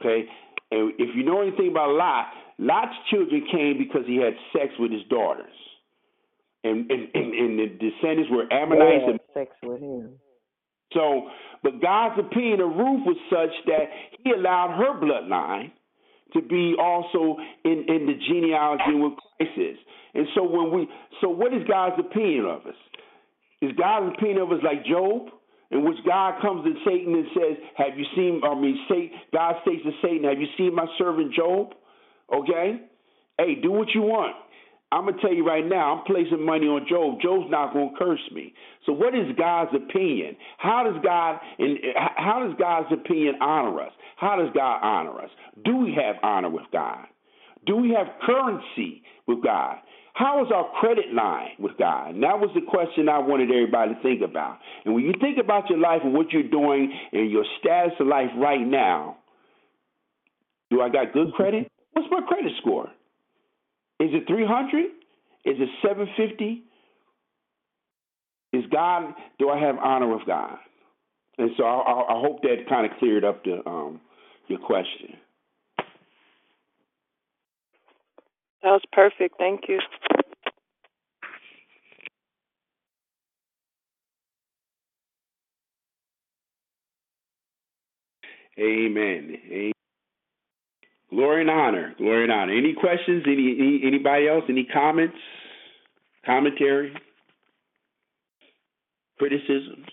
Okay? And if you know anything about Lot, Lot's children came because he had sex with his daughters. And and, and, and the descendants were Ammonites and sex with him. So, but God's opinion of Ruth was such that he allowed her bloodline to be also in, in the genealogy with Christ is. And so when we so what is God's opinion of us? Is God's opinion of us like Job? In which God comes to Satan and says, Have you seen I mean Satan God states to Satan, Have you seen my servant Job? Okay? Hey, do what you want. I'm gonna tell you right now, I'm placing money on Job. Job's not gonna curse me. So, what is God's opinion? How does God and how does God's opinion honor us? How does God honor us? Do we have honor with God? Do we have currency with God? How is our credit line with God? And that was the question I wanted everybody to think about. And when you think about your life and what you're doing and your status of life right now, do I got good credit? What's my credit score? Is it 300? Is it 750? Is God, do I have honor of God? And so I, I hope that kind of cleared up the, um, your question. That was perfect. Thank you. Amen. Amen. Glory and honor. Glory and honor. Any questions? Any, any anybody else? Any comments? Commentary? Criticisms?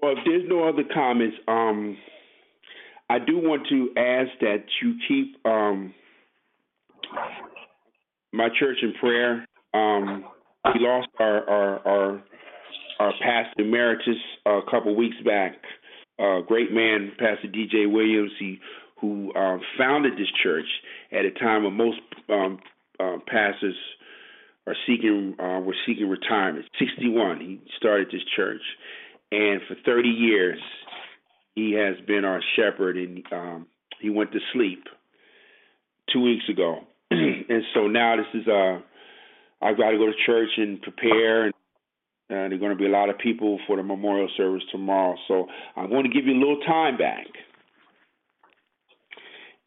Well, if there's no other comments, um, I do want to ask that you keep um, my church in prayer. Um, we lost our our our, our pastor emeritus a couple weeks back. A great man, Pastor D.J. Williams, he who uh, founded this church at a time when most um, uh, pastors are seeking uh, were seeking retirement. 61, he started this church, and for 30 years, he has been our shepherd. And um, he went to sleep two weeks ago, and so now this is uh, I've got to go to church and prepare. And, uh, there are going to be a lot of people for the memorial service tomorrow, so I'm going to give you a little time back.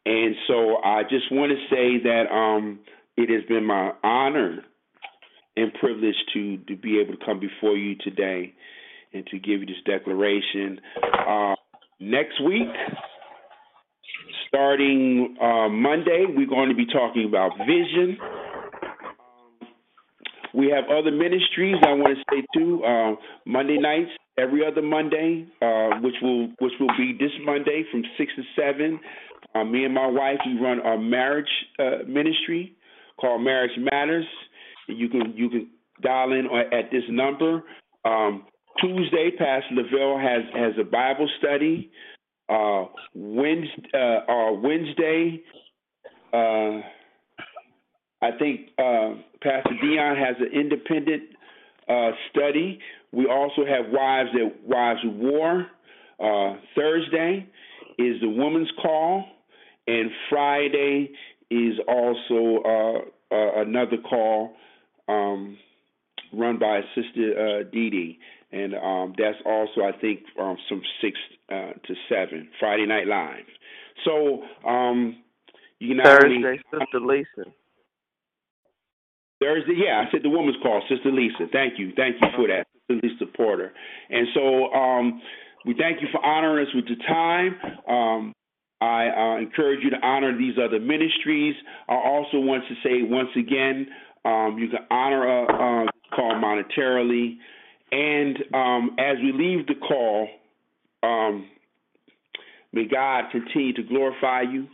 And so I just want to say that um, it has been my honor and privilege to to be able to come before you today and to give you this declaration. Uh, next week, starting uh, Monday, we're going to be talking about vision. Um, we have other ministries. I want to say too. Uh, Monday nights, every other Monday, uh, which will which will be this Monday from six to seven. Uh, me and my wife, we run our marriage uh, ministry called Marriage Matters. You can you can dial in at this number. Um, Tuesday, Pastor Lavelle has has a Bible study. Uh, Wednesday, uh, uh, Wednesday, uh, I think uh, Pastor Dion has an independent uh, study. We also have Wives at Wives of War. Uh, Thursday is the Woman's Call, and Friday is also uh, uh, another call um, run by Sister uh, Dee Dee, and um, that's also I think um, from six uh, to seven Friday Night Live. So um, you can not Thursday, only Sister Lisa. Thursday, yeah, I said the woman's call, Sister Lisa. Thank you, thank you for that, Sister Lisa Porter. And so um, we thank you for honoring us with your time. Um, I uh, encourage you to honor these other ministries. I also want to say once again, um, you can honor a uh, call monetarily. And um, as we leave the call, um, may God continue to glorify you.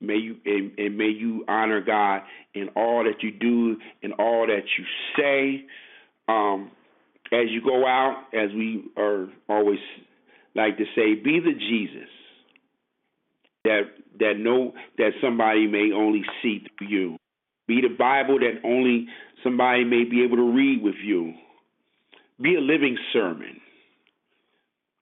May you and, and, may you honor God in all that you do, in all that you say. Um, as you go out, as we are always like to say, be the Jesus that that know that somebody may only see through you. Be the Bible that only somebody may be able to read with you. Be a living sermon.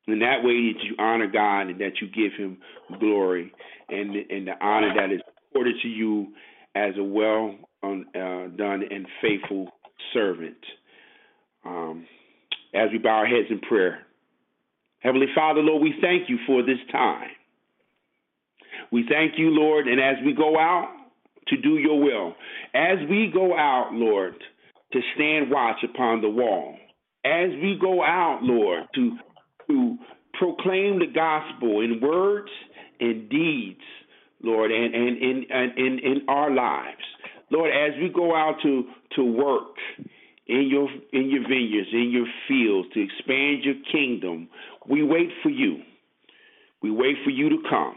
In that way that you honor God and that you give him glory and and the honor that is accorded to you as a well uh, done and faithful servant. Um, as we bow our heads in prayer. Heavenly Father, Lord, we thank you for this time. We thank you, Lord, and as we go out to do your will, as we go out, Lord, to stand watch upon the wall, as we go out, Lord, to to proclaim the gospel in words and deeds, Lord, and and in in in our lives. Lord, as we go out to to work in your in your vineyards, in your fields, to expand your kingdom, we wait for you. We wait for you to come.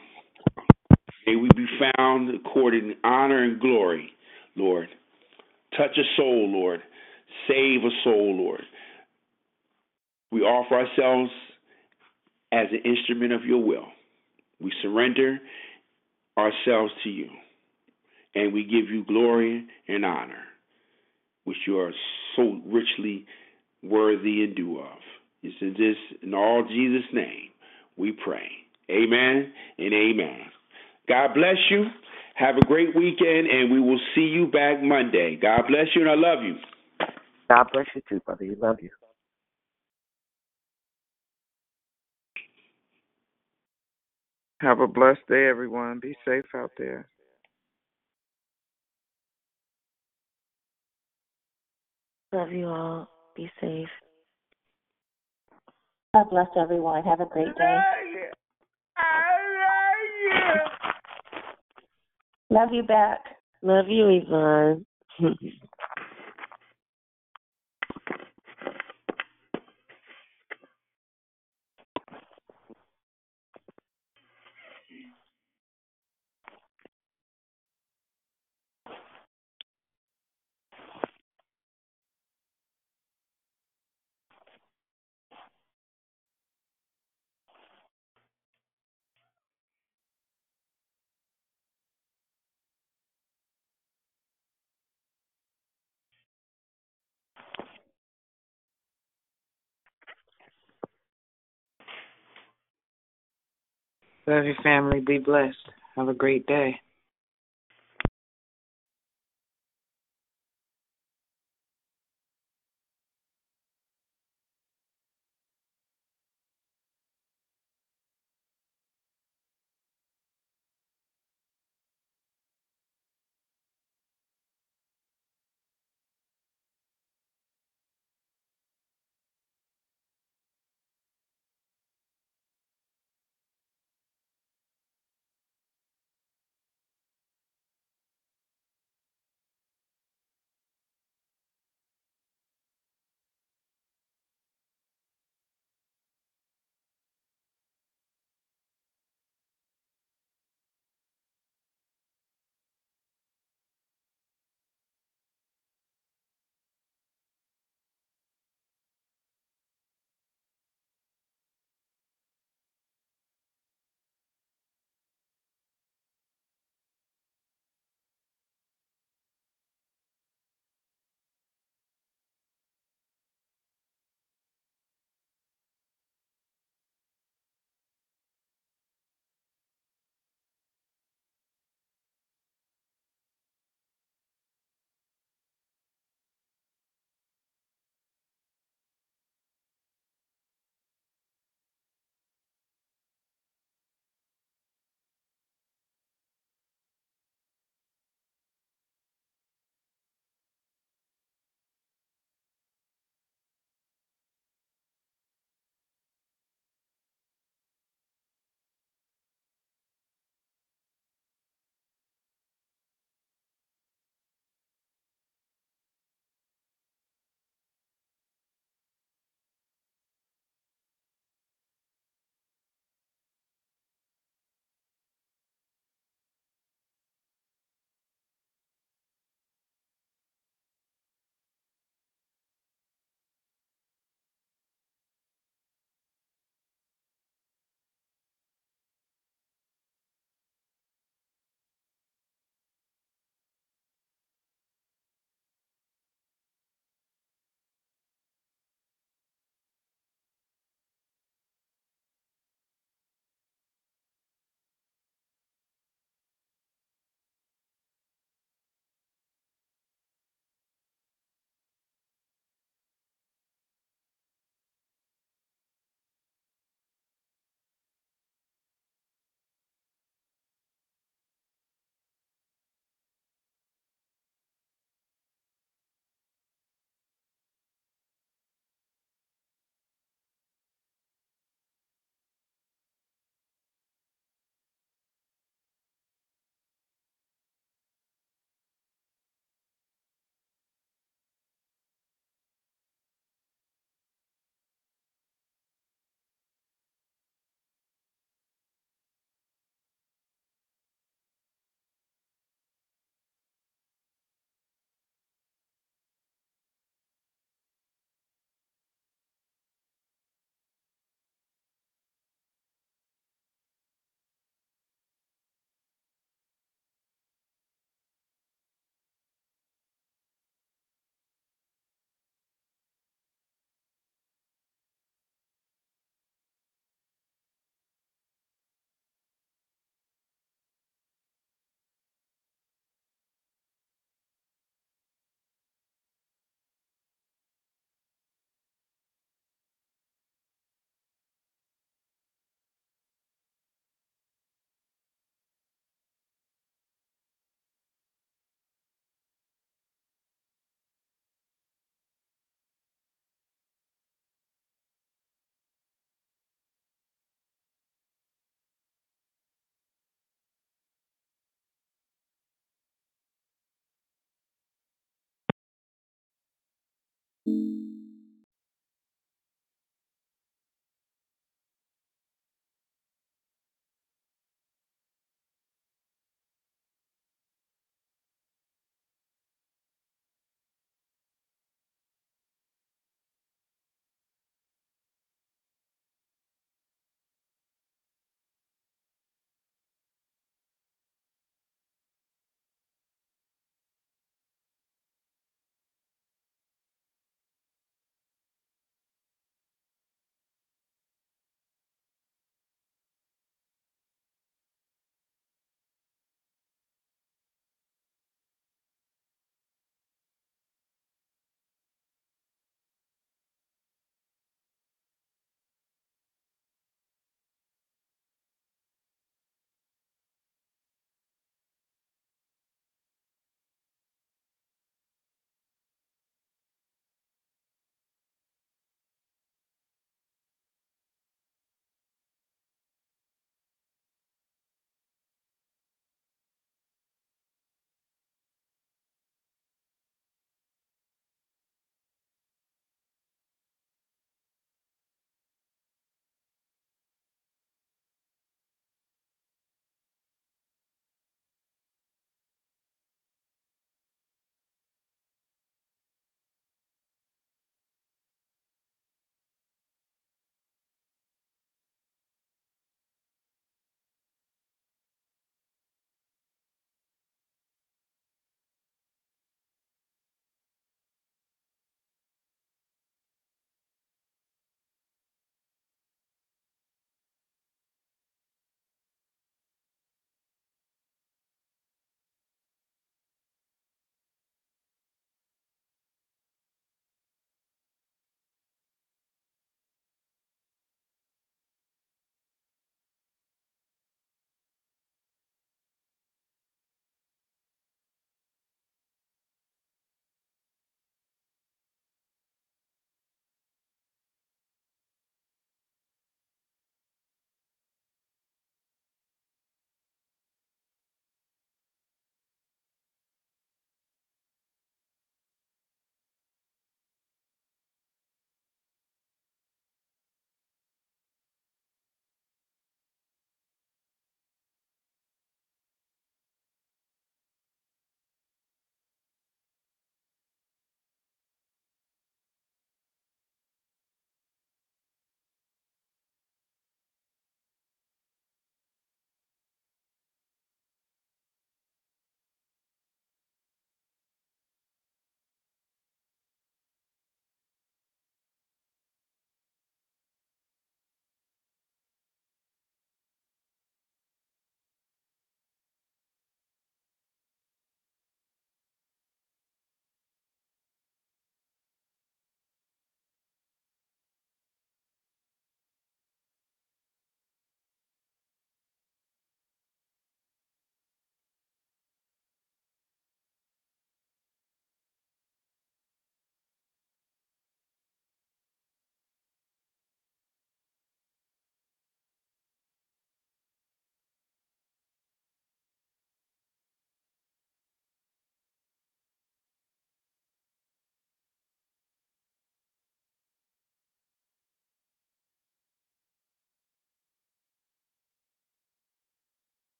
May we be found according to honor and glory, Lord. Touch a soul, Lord. Save a soul, Lord. We offer ourselves as an instrument of your will. We surrender ourselves to you, and we give you glory and honor, which you are so richly worthy and due of. It's in this, in all Jesus' name, we pray. Amen and amen. God bless you. Have a great weekend, and we will see you back Monday. God bless you, and I love you. God bless you too, brother. We love you. Have a blessed day, everyone. Be safe out there. Love you all. Be safe. God bless everyone. Have a great day. I love you. Love you back. Love you, Yvonne. Love your family. Be blessed. Have a great day.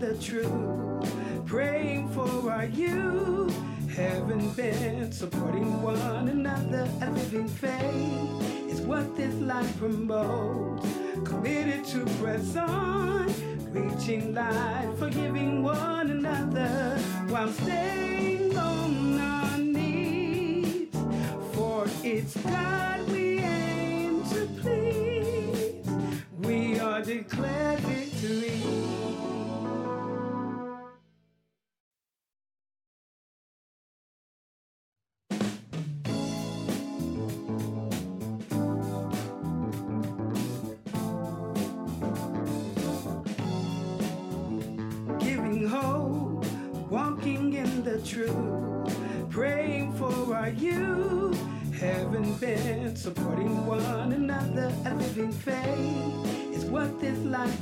The truth, praying for our youth. Having been supporting one another, a living faith is what this life promotes. Committed to press on, reaching life, forgiving one another while staying on our knees. For it's God we aim to please. We are declared victory.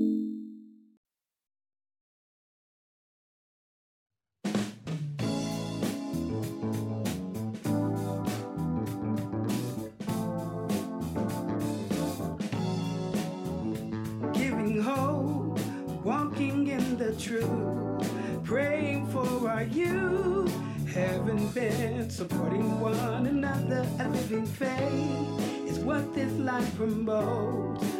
giving hope, walking in the truth, praying for our youth, having been supporting one another, a living faith is what this life promotes.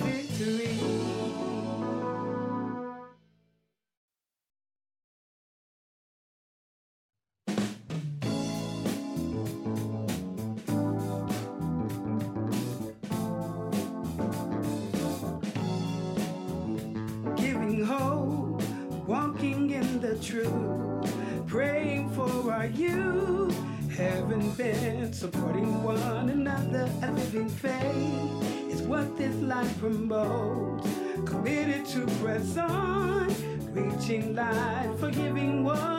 truth, praying for our youth, heaven bent, supporting one another, a living faith is what this life promotes. Committed to press on, reaching light, forgiving one.